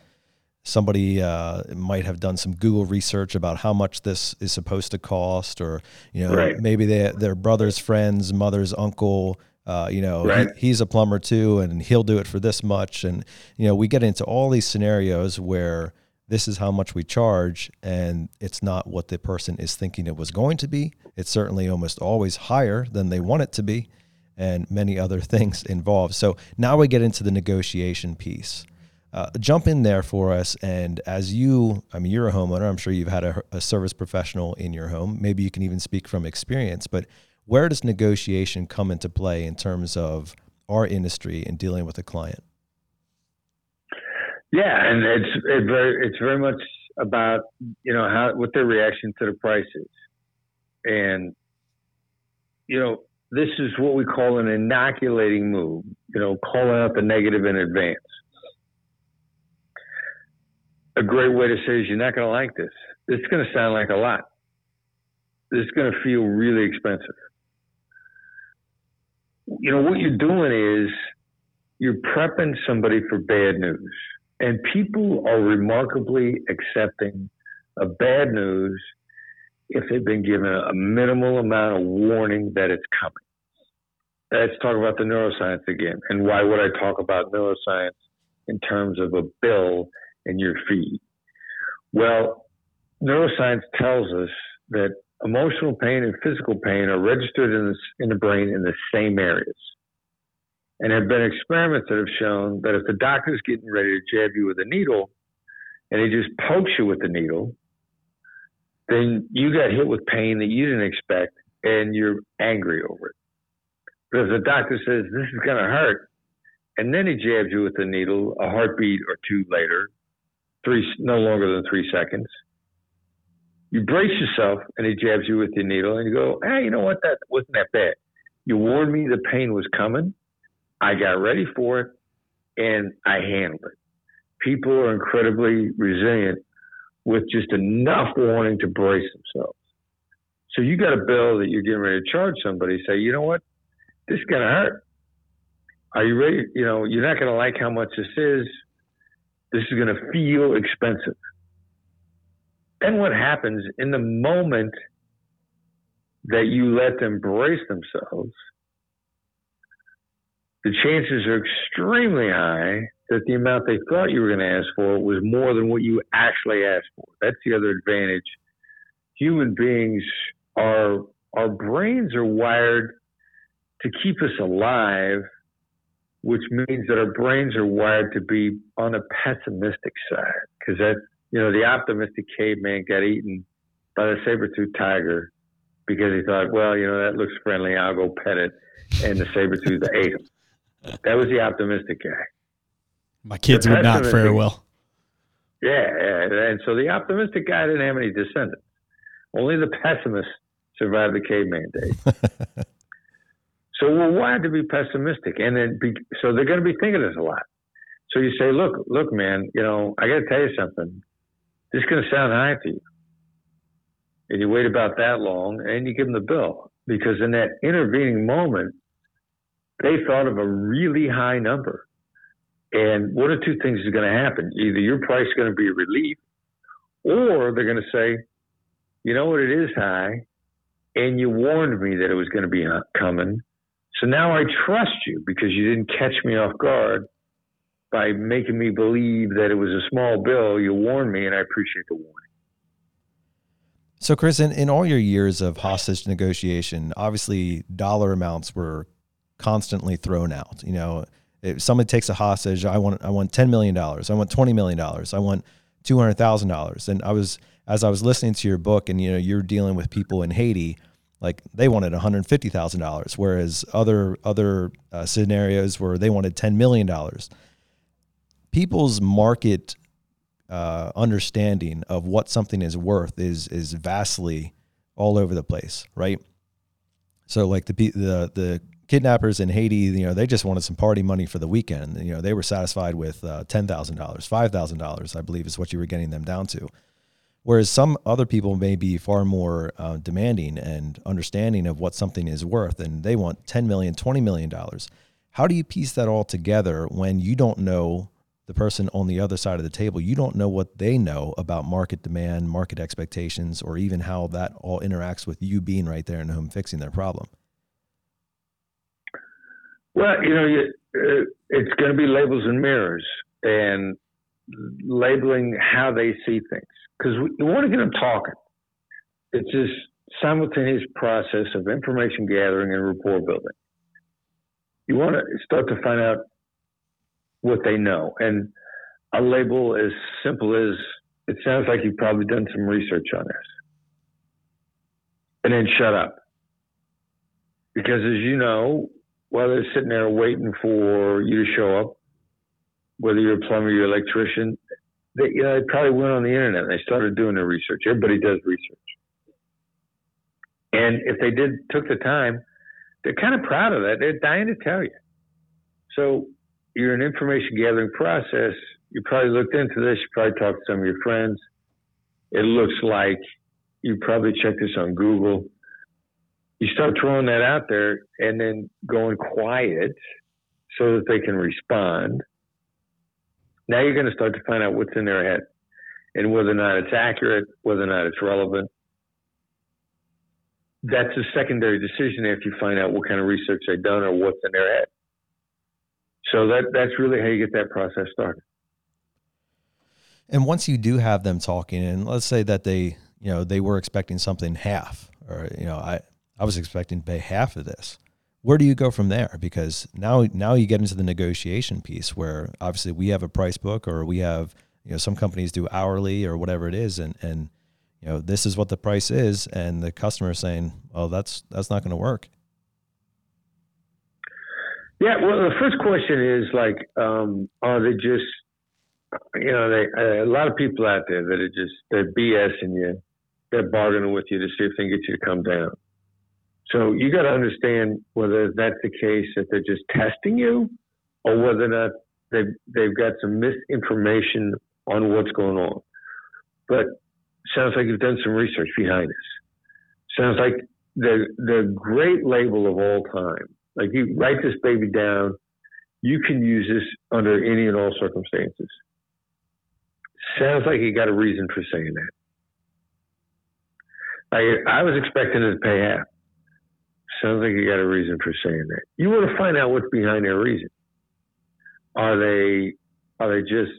somebody uh, might have done some Google research about how much this is supposed to cost, or you know Right. maybe they, their brother's friend's mother's uncle. Uh, you know, he- he's a plumber too, and he'll do it for this much. And you know, we get into all these scenarios where this is how much we charge, and it's not what the person is thinking it was going to be. It's certainly almost always higher than they want it to be and many other things involved. So now we get into the negotiation piece. Uh, jump in there for us. And as you, I mean, you're a homeowner. I'm sure you've had a, a service professional in your home. Maybe you can even speak from experience. But where does negotiation come into play in terms of our industry and dealing with a client? Yeah, and it's it very it's very much about you know how what their reaction to the price is, and you know this is what we call an inoculating move. You know, calling out the negative in advance. A great way to say is you're not going to like this. It's going to sound like a lot. This is going to feel really expensive. You know what you're doing is you're prepping somebody for bad news And people are remarkably accepting of bad news if they've been given a minimal amount of warning that it's coming. Let's talk about the neuroscience again. And why would I talk about neuroscience in terms of a bill and your fee? Well, neuroscience tells us that emotional pain and physical pain are registered in the, in the brain in the same areas. And have been experiments that have shown that if the doctor's getting ready to jab you with a needle and he just pokes you with the needle, then you got hit with pain that you didn't expect and you're angry over it. But if the doctor says this is going to hurt, and then he jabs you with the needle a heartbeat or two later, three no longer than three seconds, you brace yourself and he jabs you with the needle and you go, hey, you know what? That wasn't that bad. You warned me the pain was coming. I got ready for it and I handled it. People are incredibly resilient with just enough warning to brace themselves. So you got a bill that you're getting ready to charge somebody. Say, you know what? This is going to hurt. Are you ready? You know, you're not going to like how much this is. This is going to feel expensive. Then what happens in the moment that you let them brace themselves? The chances are extremely high that the amount they thought you were going to ask for was more than what you actually asked for. That's the other advantage. Human beings are, our brains are wired to keep us alive, which means that our brains are wired to be on a pessimistic side. Because that, you know, the optimistic caveman got eaten by the saber-toothed tiger because he thought, well, you know, that looks friendly. I'll go pet it. And the saber-tooth ate him. That was the optimistic guy. My kids would not fare well. Yeah, yeah, and so the optimistic guy didn't have any descendants. Only the pessimist survived the caveman days. so we're wired to be pessimistic, and then be, so they're going to be thinking this a lot. So you say, "Look, look, man, you know, I got to tell you something. This is going to sound high to you." And you wait about that long, and you give them the bill because in that intervening moment, they thought of a really high number and one of two things is going to happen. Either your price is going to be a relief, or they're going to say, you know what, it is high, and you warned me that it was going to be coming. So now I trust you because you didn't catch me off guard by making me believe that it was a small bill. You warned me, and I appreciate the warning. So, Chris, in, in all your years of hostage negotiation, obviously dollar amounts were constantly thrown out. You know, if somebody takes a hostage, I want I want ten million dollars. I want twenty million dollars. I want two hundred thousand dollars. And I was as I was listening to your book, and you know you're dealing with people in Haiti, like they wanted one hundred fifty thousand dollars, whereas other other uh, scenarios where they wanted ten million dollars. People's market uh, understanding of what something is worth is is vastly all over the place, right? So like the the the kidnappers in Haiti, you know, they just wanted some party money for the weekend. You know, they were satisfied with uh, ten thousand dollars, five thousand dollars, I believe, is what you were getting them down to. Whereas some other people may be far more uh, demanding and understanding of what something is worth, and they want ten million, twenty million dollars. How do you piece that all together when you don't know the person on the other side of the table? You don't know what they know about market demand, market expectations, or even how that all interacts with you being right there the home fixing their problem. Well, you know, you, uh, it's going to be labels and mirrors and labeling how they see things because we, want to get them talking. It's this simultaneous process of information gathering and rapport building. You want to start to find out what they know. And a label as simple as it sounds like you've probably done some research on this. And then shut up. Because as you know, while they're sitting there waiting for you to show up, whether you're a plumber, you're an electrician, they, you know, they probably went on the internet and they started doing their research. Everybody does research. And if they did took the time, they're kind of proud of that. They're dying to tell you. So you're an information gathering process. You probably looked into this. You probably talked to some of your friends. It looks like you probably checked this on Google you start throwing that out there and then going quiet so that they can respond. Now you're going to start to find out what's in their head and whether or not it's accurate, whether or not it's relevant. That's a secondary decision after you find out what kind of research they've done or what's in their head. So that that's really how you get that process started. And once you do have them talking, and let's say that they, you know, they were expecting something half, or you know, I I was expecting to pay half of this. Where do you go from there? Because now now you get into the negotiation piece where obviously we have a price book or we have you know some companies do hourly or whatever it is, and and you know this is what the price is, and the customer is saying, well, that's that's not going to work. Yeah, well, the first question is like, um, are they just, you know, they uh, a lot of people out there that are just they're BSing you, they're bargaining with you to see if they can get you to come down. So you got to understand whether that's the case that they're just testing you, or whether or not they've they've got some misinformation on what's going on. But sounds like you've done some research behind this. Sounds like the the great label of all time. Like you write this baby down, you can use this under any and all circumstances. Sounds like you got a reason for saying that. I I was expecting it to pay half. Sounds like you got a reason for saying that. You want to find out what's behind their reason. Are they are they just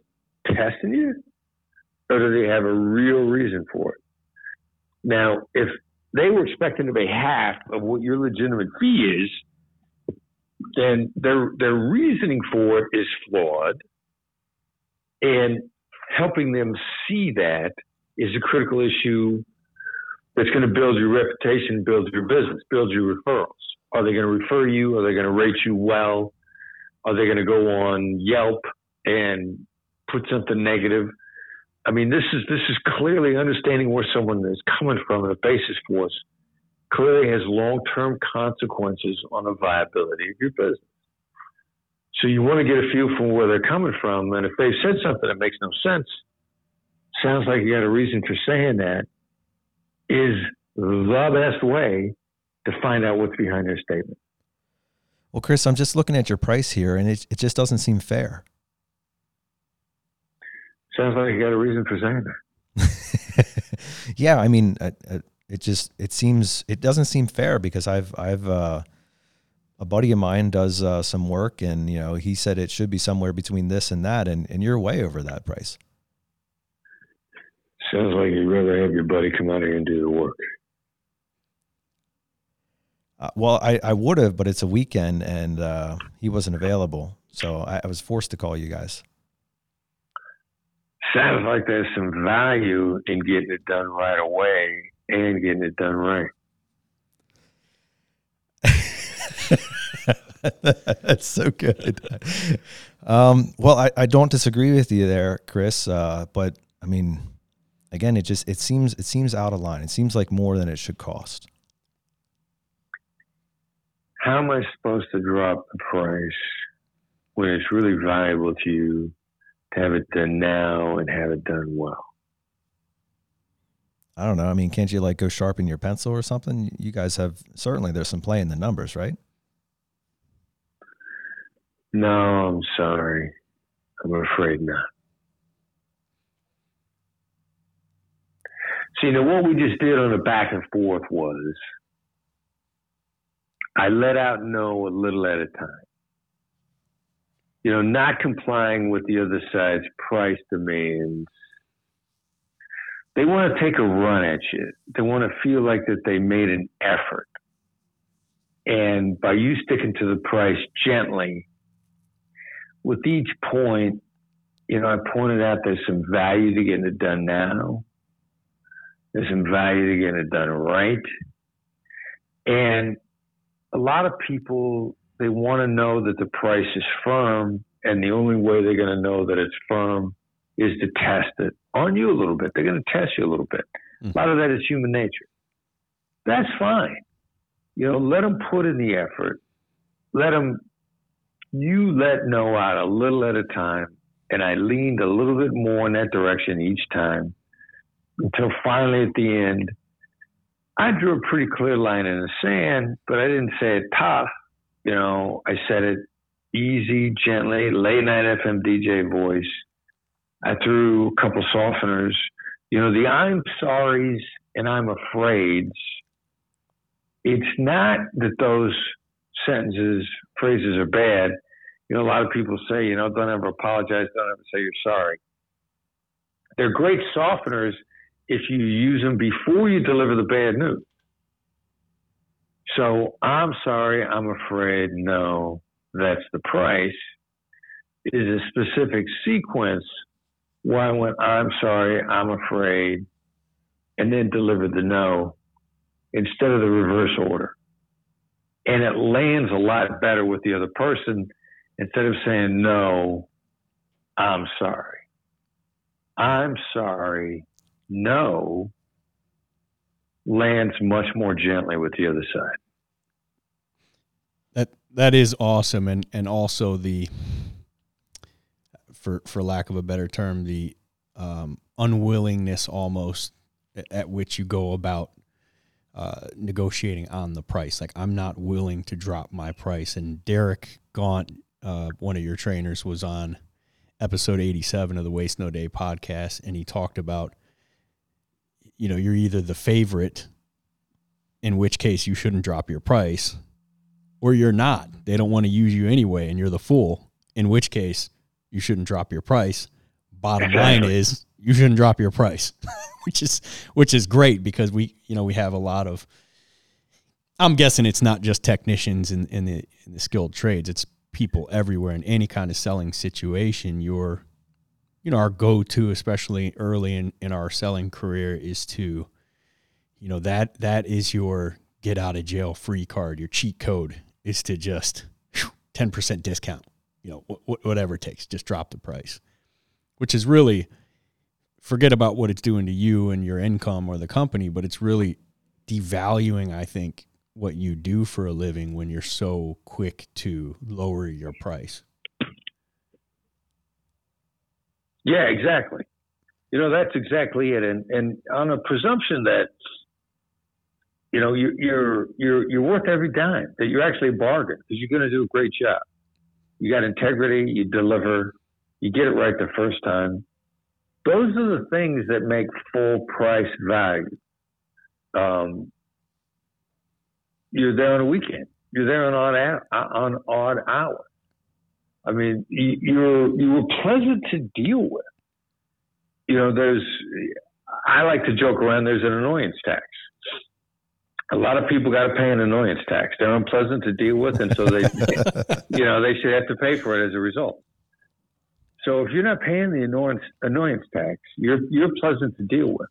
testing you, or do they have a real reason for it? Now, if they were expecting to pay half of what your legitimate fee is, then their their reasoning for it is flawed, and helping them see that is a critical issue that's going to build your reputation, build your business, build your referrals. Are they going to refer you? Are they going to rate you well? Are they going to go on Yelp and put something negative? I mean, this is this is clearly understanding where someone is coming from and the basis for us clearly has long term consequences on the viability of your business. So you want to get a feel from where they're coming from, and if they've said something that makes no sense, sounds like you got a reason for saying that is the best way to find out what's behind their statement. Well, Chris, I'm just looking at your price here, and it it just doesn't seem fair. Sounds like you got a reason for saying that. yeah, I mean, it just it seems it doesn't seem fair because I've I've uh, a buddy of mine does uh, some work, and you know he said it should be somewhere between this and that, and and you're way over that price. Sounds like you'd rather have your buddy come out here and do the work. Uh, well, I, I would have, but it's a weekend and uh, he wasn't available. So I, I, was forced to call you guys. Sounds like there's some value in getting it done right away and getting it done right. That's so good. Um, well, I, I don't disagree with you there, Chris. Uh, but I mean, again, it just it seems it seems out of line. It seems like more than it should cost. How am I supposed to drop the price when it's really valuable to you to have it done now and have it done well? I don't know. I mean, can't you like go sharpen your pencil or something? You guys have certainly there's some play in the numbers, right? No, I'm sorry. I'm afraid not. See, now what we just did on the back and forth was I let out no a little at a time. You know, not complying with the other side's price demands. They want to take a run at you. They want to feel like that they made an effort. And by you sticking to the price gently, with each point, you know, I pointed out there's some value to getting it done now. There's some value to getting it done right. And a lot of people, they want to know that the price is firm. And the only way they're going to know that it's firm is to test it on you a little bit. They're going to test you a little bit. Mm-hmm. A lot of that is human nature. That's fine. You know, let them put in the effort. Let them, you let know out a little at a time. And I leaned a little bit more in that direction each time until finally at the end, I drew a pretty clear line in the sand, but I didn't say it tough. You know, I said it easy, gently, late night FM DJ voice. I threw a couple softeners. You know, the I'm sorry's and I'm afraid's. It's not that those sentences, phrases are bad. You know, a lot of people say, you know, don't ever apologize, don't ever say you're sorry. They're great softeners if you use them before you deliver the bad news. So I'm sorry, I'm afraid, no, that's the price, is a specific sequence why went, I'm sorry, I'm afraid, and then delivered the no instead of the reverse order. And it lands a lot better with the other person instead of saying, no, I'm sorry. I'm sorry, no, lands much more gently with the other side. That that is awesome, and and also the for for lack of a better term, the um, unwillingness almost at which you go about uh, negotiating on the price. Like I'm not willing to drop my price. And Derek Gaunt, uh, one of your trainers, was on episode 87 of the Waste No Day podcast, and he talked about you know, you're either the favorite, in which case you shouldn't drop your price, or you're not. They don't want to use you anyway, and you're the fool, in which case you shouldn't drop your price. Bottom line is you shouldn't drop your price, which is which is great because we you know we have a lot of. I'm guessing it's not just technicians in, in the in the skilled trades. It's people everywhere in any kind of selling situation. You're you know, our go to, especially early in, in our selling career, is to, you know, that that is your get out of jail free card. Your cheat code is to just ten percent discount. You know, wh- whatever it takes, just drop the price, which is really forget about what it's doing to you and your income or the company, but it's really devaluing, I think, what you do for a living when you're so quick to lower your price. Yeah, exactly. You know, that's exactly it. And and on a presumption that you know you, you're you're you're worth every dime, that you're actually a bargain because you're going to do a great job. You got integrity, you deliver, you get it right the first time. Those are the things that make full price value. Um, you're there on a weekend. You're there on odd on odd hours. I mean, you're you were pleasant to deal with. You know, there's I like to joke around. There's an annoyance tax. A lot of people got to pay an annoyance tax. They're unpleasant to deal with, and so they, you know, they should have to pay for it as a result. So if you're not paying the annoyance annoyance tax, you're you're pleasant to deal with.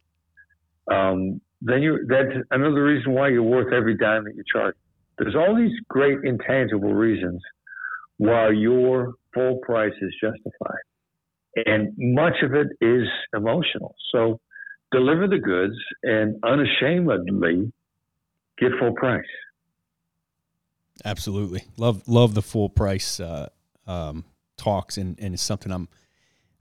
Um, then you that's another reason why you're worth every dime that you charge. There's all these great intangible reasons while your full price is justified. And much of it is emotional. So deliver the goods and unashamedly get full price. Absolutely. Love love the full price uh, um, talks and, and it's something I'm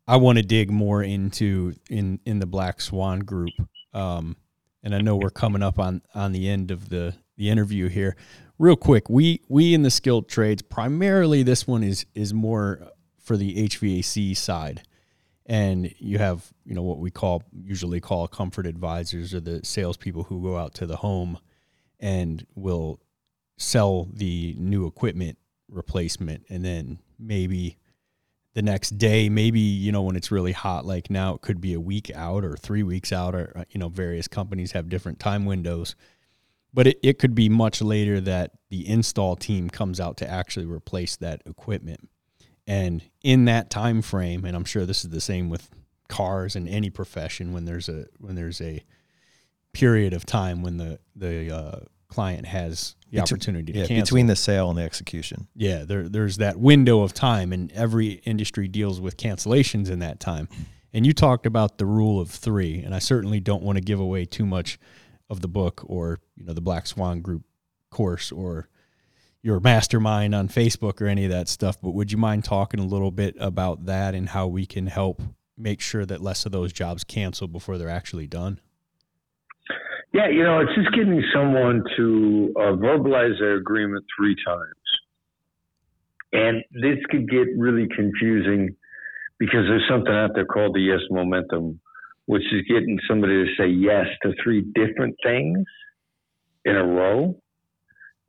I want to dig more into in in the Black Swan group. Um, and I know we're coming up on on the end of the the interview here real quick, we we in the skilled trades primarily this one is is more for the HVAC side, and you have you know what we call usually call comfort advisors or the salespeople who go out to the home and will sell the new equipment replacement, and then maybe the next day maybe you know when it's really hot like now it could be a week out or three weeks out or you know various companies have different time windows but it, it could be much later that the install team comes out to actually replace that equipment and in that time frame and i'm sure this is the same with cars and any profession when there's a when there's a period of time when the the uh, client has the opportunity to yeah, cancel. between the sale and the execution. Yeah, there there's that window of time, and every industry deals with cancellations in that time. And you talked about the rule of three, and I certainly don't want to give away too much of the book or you know the Black Swan Group course or your mastermind on Facebook or any of that stuff. But would you mind talking a little bit about that and how we can help make sure that less of those jobs cancel before they're actually done? Yeah, you know, it's just getting someone to uh, verbalize their agreement three times. And this could get really confusing because there's something out there called the yes momentum, which is getting somebody to say yes to three different things in a row.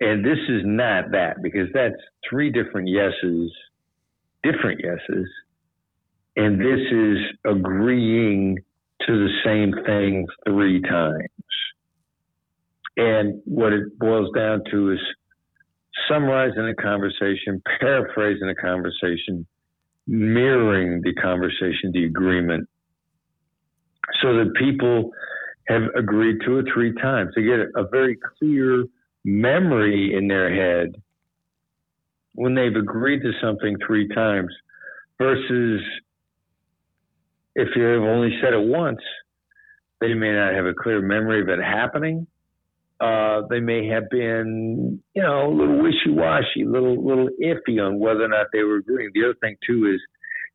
And this is not that because that's three different yeses, different yeses. And this is agreeing to the same thing three times. And what it boils down to is summarizing a conversation, paraphrasing a conversation, mirroring the conversation, the agreement, so that people have agreed to it three times. They get a very clear memory in their head when they've agreed to something three times versus if you've only said it once, they may not have a clear memory of it happening. Uh, they may have been, you know, a little wishy-washy, a little, little iffy on whether or not they were agreeing. The other thing too is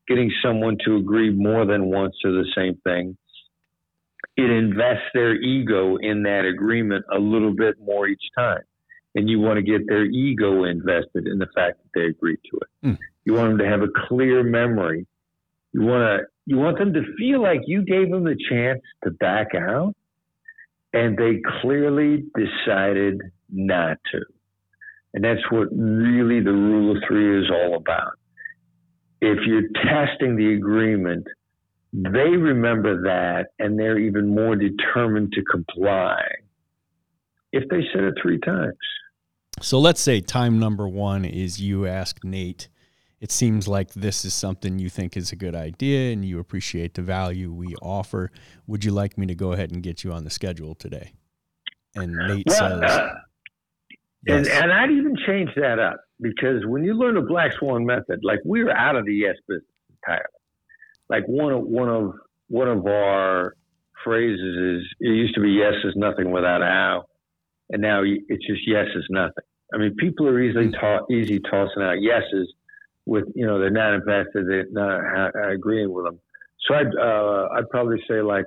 getting someone to agree more than once to the same thing. It invests their ego in that agreement a little bit more each time, and you want to get their ego invested in the fact that they agreed to it. Mm. You want them to have a clear memory. You want to, you want them to feel like you gave them the chance to back out and they clearly decided not to. And that's what really the rule of three is all about. If you're testing the agreement, they remember that and they're even more determined to comply if they said it three times. So let's say time number one is you ask Nate it seems like this is something you think is a good idea and you appreciate the value we offer. Would you like me to go ahead and get you on the schedule today? And Nate well, says, uh, yes. and, and I'd even change that up because when you learn the black swan method, like we're out of the yes business entirely. Like one of, one of, one of our phrases is, it used to be yes is nothing without a how. And now it's just yes is nothing. I mean, people are easily hmm. ta- easy tossing out yeses with you know they're not invested, they're not agreeing with them. So I'd uh, I'd probably say like,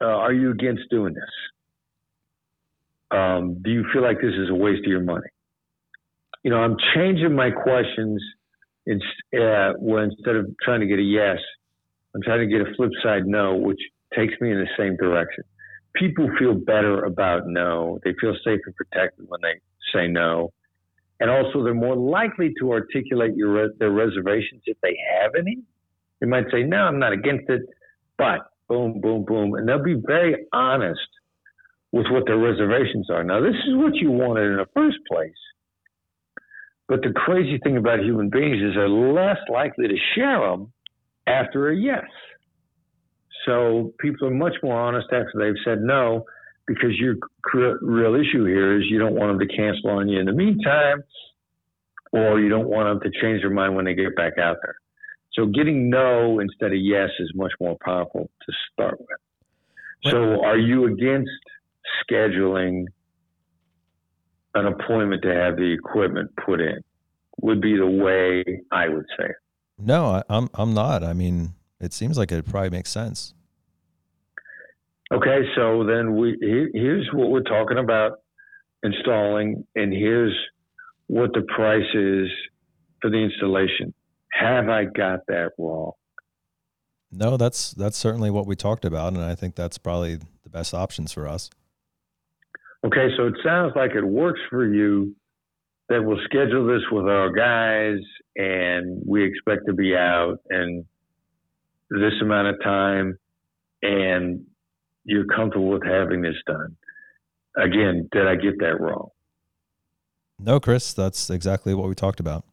uh, are you against doing this? Um, do you feel like this is a waste of your money? You know, I'm changing my questions. In, uh, where instead of trying to get a yes, I'm trying to get a flip side no, which takes me in the same direction. People feel better about no. They feel safe and protected when they say no and also they're more likely to articulate your, their reservations if they have any. They might say, "No, I'm not against it," but boom, boom, boom, and they'll be very honest with what their reservations are. Now, this is what you wanted in the first place. But the crazy thing about human beings is they're less likely to share them after a yes. So people are much more honest after they've said no because your real issue here is you don't want them to cancel on you in the meantime, or you don't want them to change their mind when they get back out there. So getting no instead of yes is much more powerful to start with. So are you against scheduling an appointment to have the equipment put in? Would be the way I would say it. No, I'm I'm not. I mean, it seems like it probably makes sense. Okay, so then we here's what we're talking about installing, and here's what the price is for the installation. Have I got that wrong? No, that's that's certainly what we talked about, and I think that's probably the best options for us. Okay, so it sounds like it works for you that we'll schedule this with our guys, and we expect to be out in this amount of time, and you're comfortable with having this done. Again, did I get that wrong? No, Chris, that's exactly what we talked about.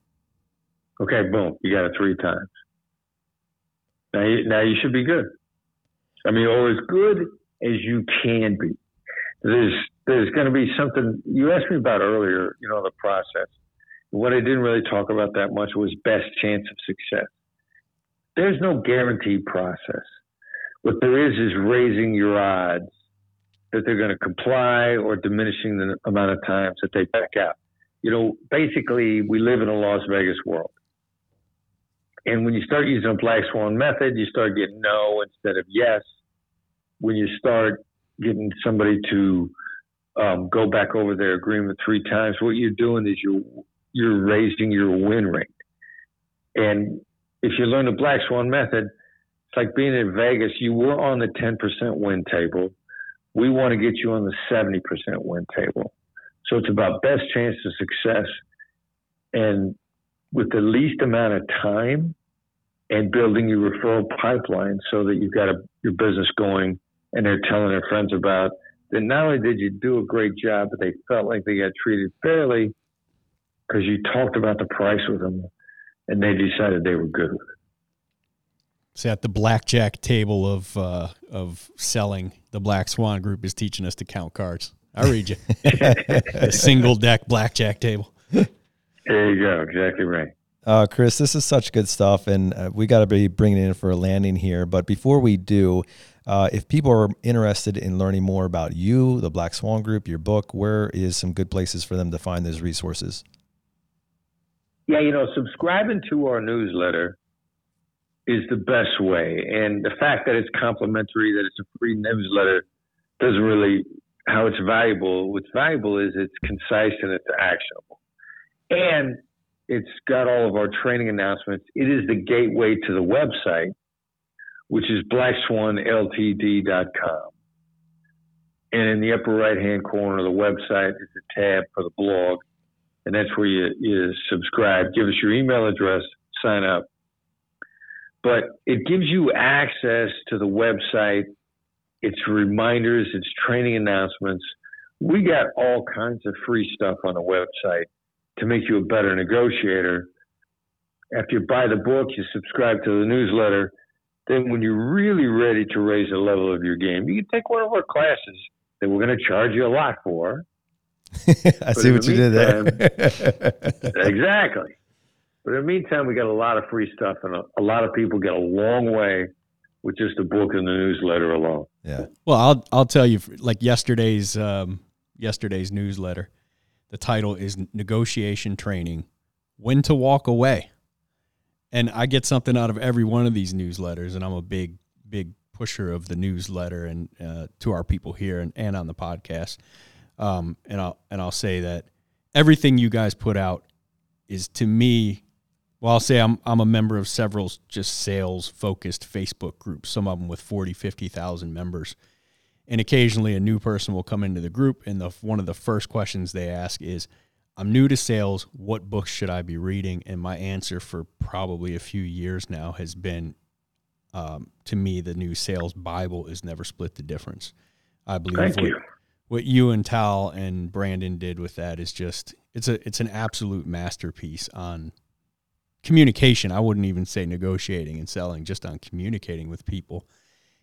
Okay, boom, you got it three times. Now, you, now you should be good. I mean, or as good as you can be. There's there's going to be something you asked me about earlier. You know, the process. What I didn't really talk about that much was best chance of success. There's no guaranteed process. What there is is raising your odds that they're going to comply or diminishing the amount of times that they back out. You know, basically, we live in a Las Vegas world. And when you start using a black swan method, you start getting no instead of yes. When you start getting somebody to um, go back over their agreement three times, what you're doing is you're you're raising your win rate. And if you learn the Black Swan method, it's like being in Vegas. You were on the 10% win table. We want to get you on the 70% win table. So it's about best chance of success and with the least amount of time and building your referral pipeline so that you've got a, your business going and they're telling their friends about that not only did you do a great job, but they felt like they got treated fairly because you talked about the price with them and they decided they were good with it. So at the blackjack table of uh, of selling, the Black Swan Group is teaching us to count cards. I read you. the single deck blackjack table. There you go. Exactly right. Uh, Chris, this is such good stuff, and uh, we got to be bringing it in for a landing here. But before we do, uh, if people are interested in learning more about you, the Black Swan Group, your book, where is some good places for them to find those resources? Yeah, you know, subscribing to our newsletter is the best way. And the fact that it's complimentary, that it's a free newsletter, doesn't really how it's valuable. What's valuable is it's concise and it's actionable. And it's got all of our training announcements. It is the gateway to the website, which is blackswanltd.com. And in the upper right hand corner of the website is a tab for the blog and that's where you, you subscribe. Give us your email address, sign up. But it gives you access to the website. It's reminders, it's training announcements. We got all kinds of free stuff on the website to make you a better negotiator. After you buy the book, you subscribe to the newsletter. Then, when you're really ready to raise the level of your game, you can take one of our classes that we're going to charge you a lot for I see what you did there. exactly. But in the meantime, we got a lot of free stuff, and a, a, lot of people get a long way with just a book and the newsletter alone. Yeah. Well, I'll I'll tell you, like yesterday's um, yesterday's newsletter, the title is negotiation training, when to walk away, and I get something out of every one of these newsletters, and I'm a big big pusher of the newsletter and uh, to our people here and, and on the podcast. Um, and I'll and I'll say that everything you guys put out is to me. Well, I'll say I'm I'm a member of several just sales focused Facebook groups. Some of them with 40, 50,000 members. And occasionally a new person will come into the group and the one of the first questions they ask is I'm new to sales. What books should I be reading? And my answer for probably a few years now has been um, to me, the new sales Bible is never split the difference. I believe Thank what, you what you and Tahl and Brandon did with that is just it's a it's an absolute masterpiece on communication. I wouldn't even say negotiating and selling, just on communicating with people.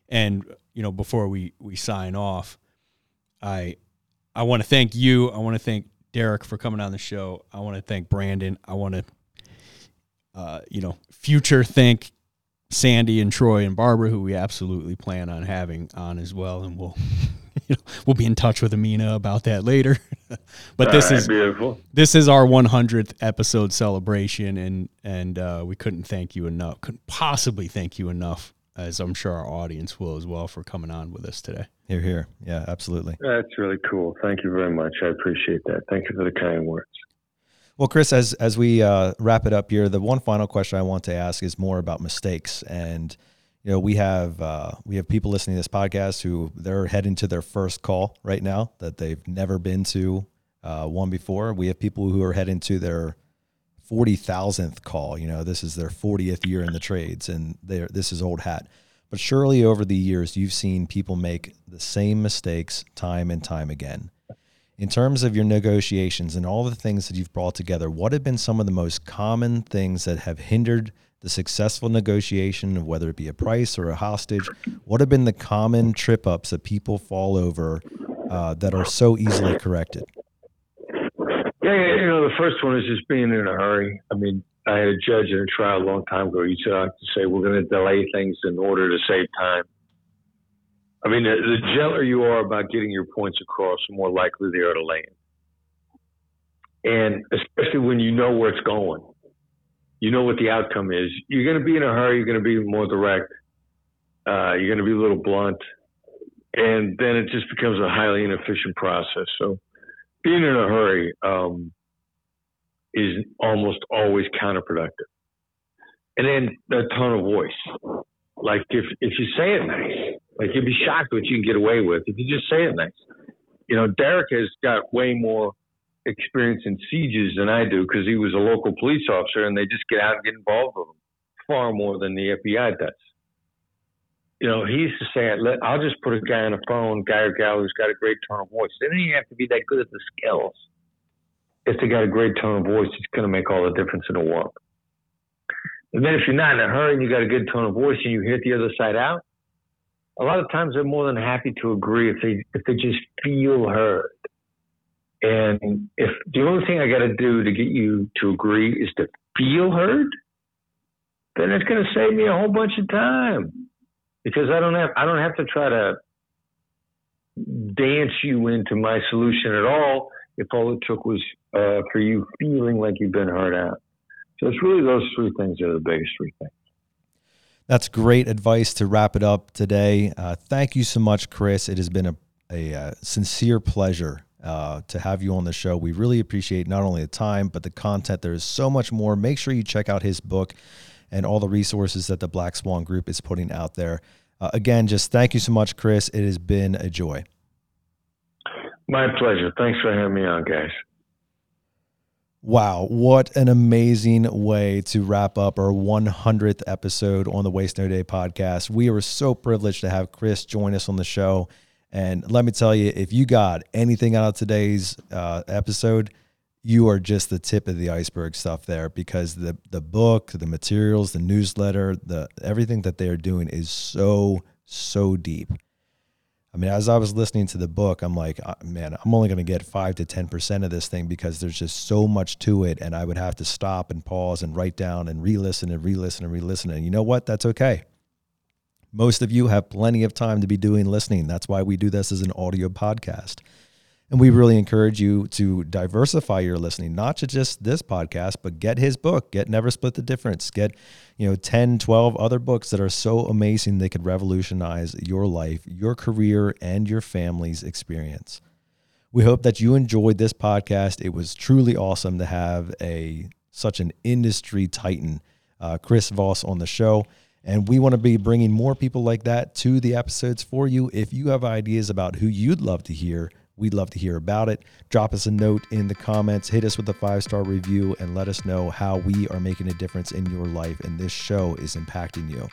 And you know, before we we sign off, I I want to thank you. I want to thank Derek for coming on the show. I want to thank Brandon. I want to uh, you know, future thank Sandy and Troy and Barbara, who we absolutely plan on having on as well, and we'll you know, we'll be in touch with Amina about that later. but this right, is beautiful. This is our 100th episode celebration, and and uh, we couldn't thank you enough. Couldn't possibly thank you enough, as I'm sure our audience will as well, for coming on with us today. Here, here, yeah, absolutely. That's really cool. Thank you very much. I appreciate that. Thank you for the kind words. Well, Chris, as as we uh, wrap it up here, the one final question I want to ask is more about mistakes. And you know, we have uh, we have people listening to this podcast who they're heading to their first call right now that they've never been to uh, one before. We have people who are heading to their forty thousandth call. You know, this is their fortieth year in the trades, and they this is old hat. But surely over the years, you've seen people make the same mistakes time and time again in terms of your negotiations and all the things that you've brought together, what have been some of the most common things that have hindered the successful negotiation, of whether it be a price or a hostage? What have been the common trip ups that people fall over uh, that are so easily corrected? Yeah, you know, the first one is just being in a hurry. I mean, I had a judge in a trial a long time ago. He said, I have to say, we're going to delay things in order to save time. I mean, the, the gentler you are about getting your points across, the more likely they are to land. And especially when you know where it's going, you know what the outcome is. You're going to be in a hurry. You're going to be more direct. Uh, you're going to be a little blunt, and then it just becomes a highly inefficient process. So, being in a hurry um, is almost always counterproductive. and then the tone of voice. Like if if you say it nice, like you'd be shocked what you can get away with if you just say it nice. You know, Derek has got way more experience in sieges than I do because he was a local police officer, and they just get out and get involved with them far more than the FBI does. You know, he used to say, "I'll just put a guy on the phone, guy or gal who's got a great tone of voice. They don't even have to be that good at the skills. If they got a great tone of voice, it's going to make all the difference in the world." And then if you're not in a hurry and you got a good tone of voice and you hit the other side out, a lot of times they're more than happy to agree if they if they just feel heard. And if the only thing I got to do to get you to agree is to feel heard, then it's going to save me a whole bunch of time because I don't have I don't have to try to dance you into my solution at all if all it took was uh, for you feeling like you've been heard out. So it's really those three things that are the biggest three things. That's great advice to wrap it up today. Uh, thank you so much, Chris. It has been a, a, a uh, sincere pleasure uh, to have you on the show. We really appreciate not only the time, but the content. There is so much more. Make sure you check out his book and all the resources that the Black Swan Group is putting out there. Uh, again, just thank you so much, Chris. It has been a joy. My pleasure. Thanks for having me on, guys. Wow, what an amazing way to wrap up our 100th episode on the Waste No Day podcast. We are so privileged to have Chris join us on the show. And let me tell you, if you got anything out of today's uh, episode, you are just the tip of the iceberg stuff there because the the book, the materials, the newsletter, the everything that they are doing is so so deep. I mean, as I was listening to the book, I'm like, uh, man, I'm only going to get five to 10% of this thing because there's just so much to it. And I would have to stop and pause and write down and re listen and re listen and re listen. And you know what? That's okay. Most of you have plenty of time to be doing listening. That's why we do this as an audio podcast. And we really encourage you to diversify your listening, not to just this podcast, but get his book, get Never Split the Difference, get, you know, 10, 12 other books that are so amazing they could revolutionize your life, your career, and your family's experience. We hope that you enjoyed this podcast. It was truly awesome to have a such an industry titan, uh, Chris Voss, on the show. And we want to be bringing more people like that to the episodes for you. If you have ideas about who you'd love to hear, We'd love to hear about it. Drop us a note in the comments, hit us with a five star review, and let us know how we are making a difference in your life and this show is impacting you.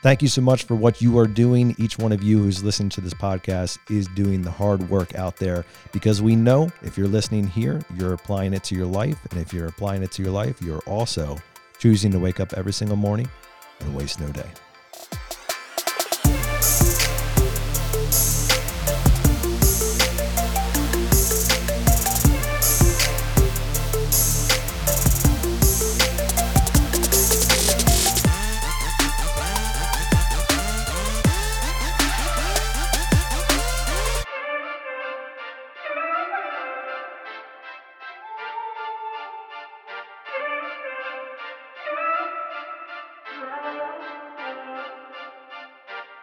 Thank you so much for what you are doing. Each one of you who's listening to this podcast is doing the hard work out there because we know if you're listening here, you're applying it to your life. And if you're applying it to your life, you're also choosing to wake up every single morning and waste no day.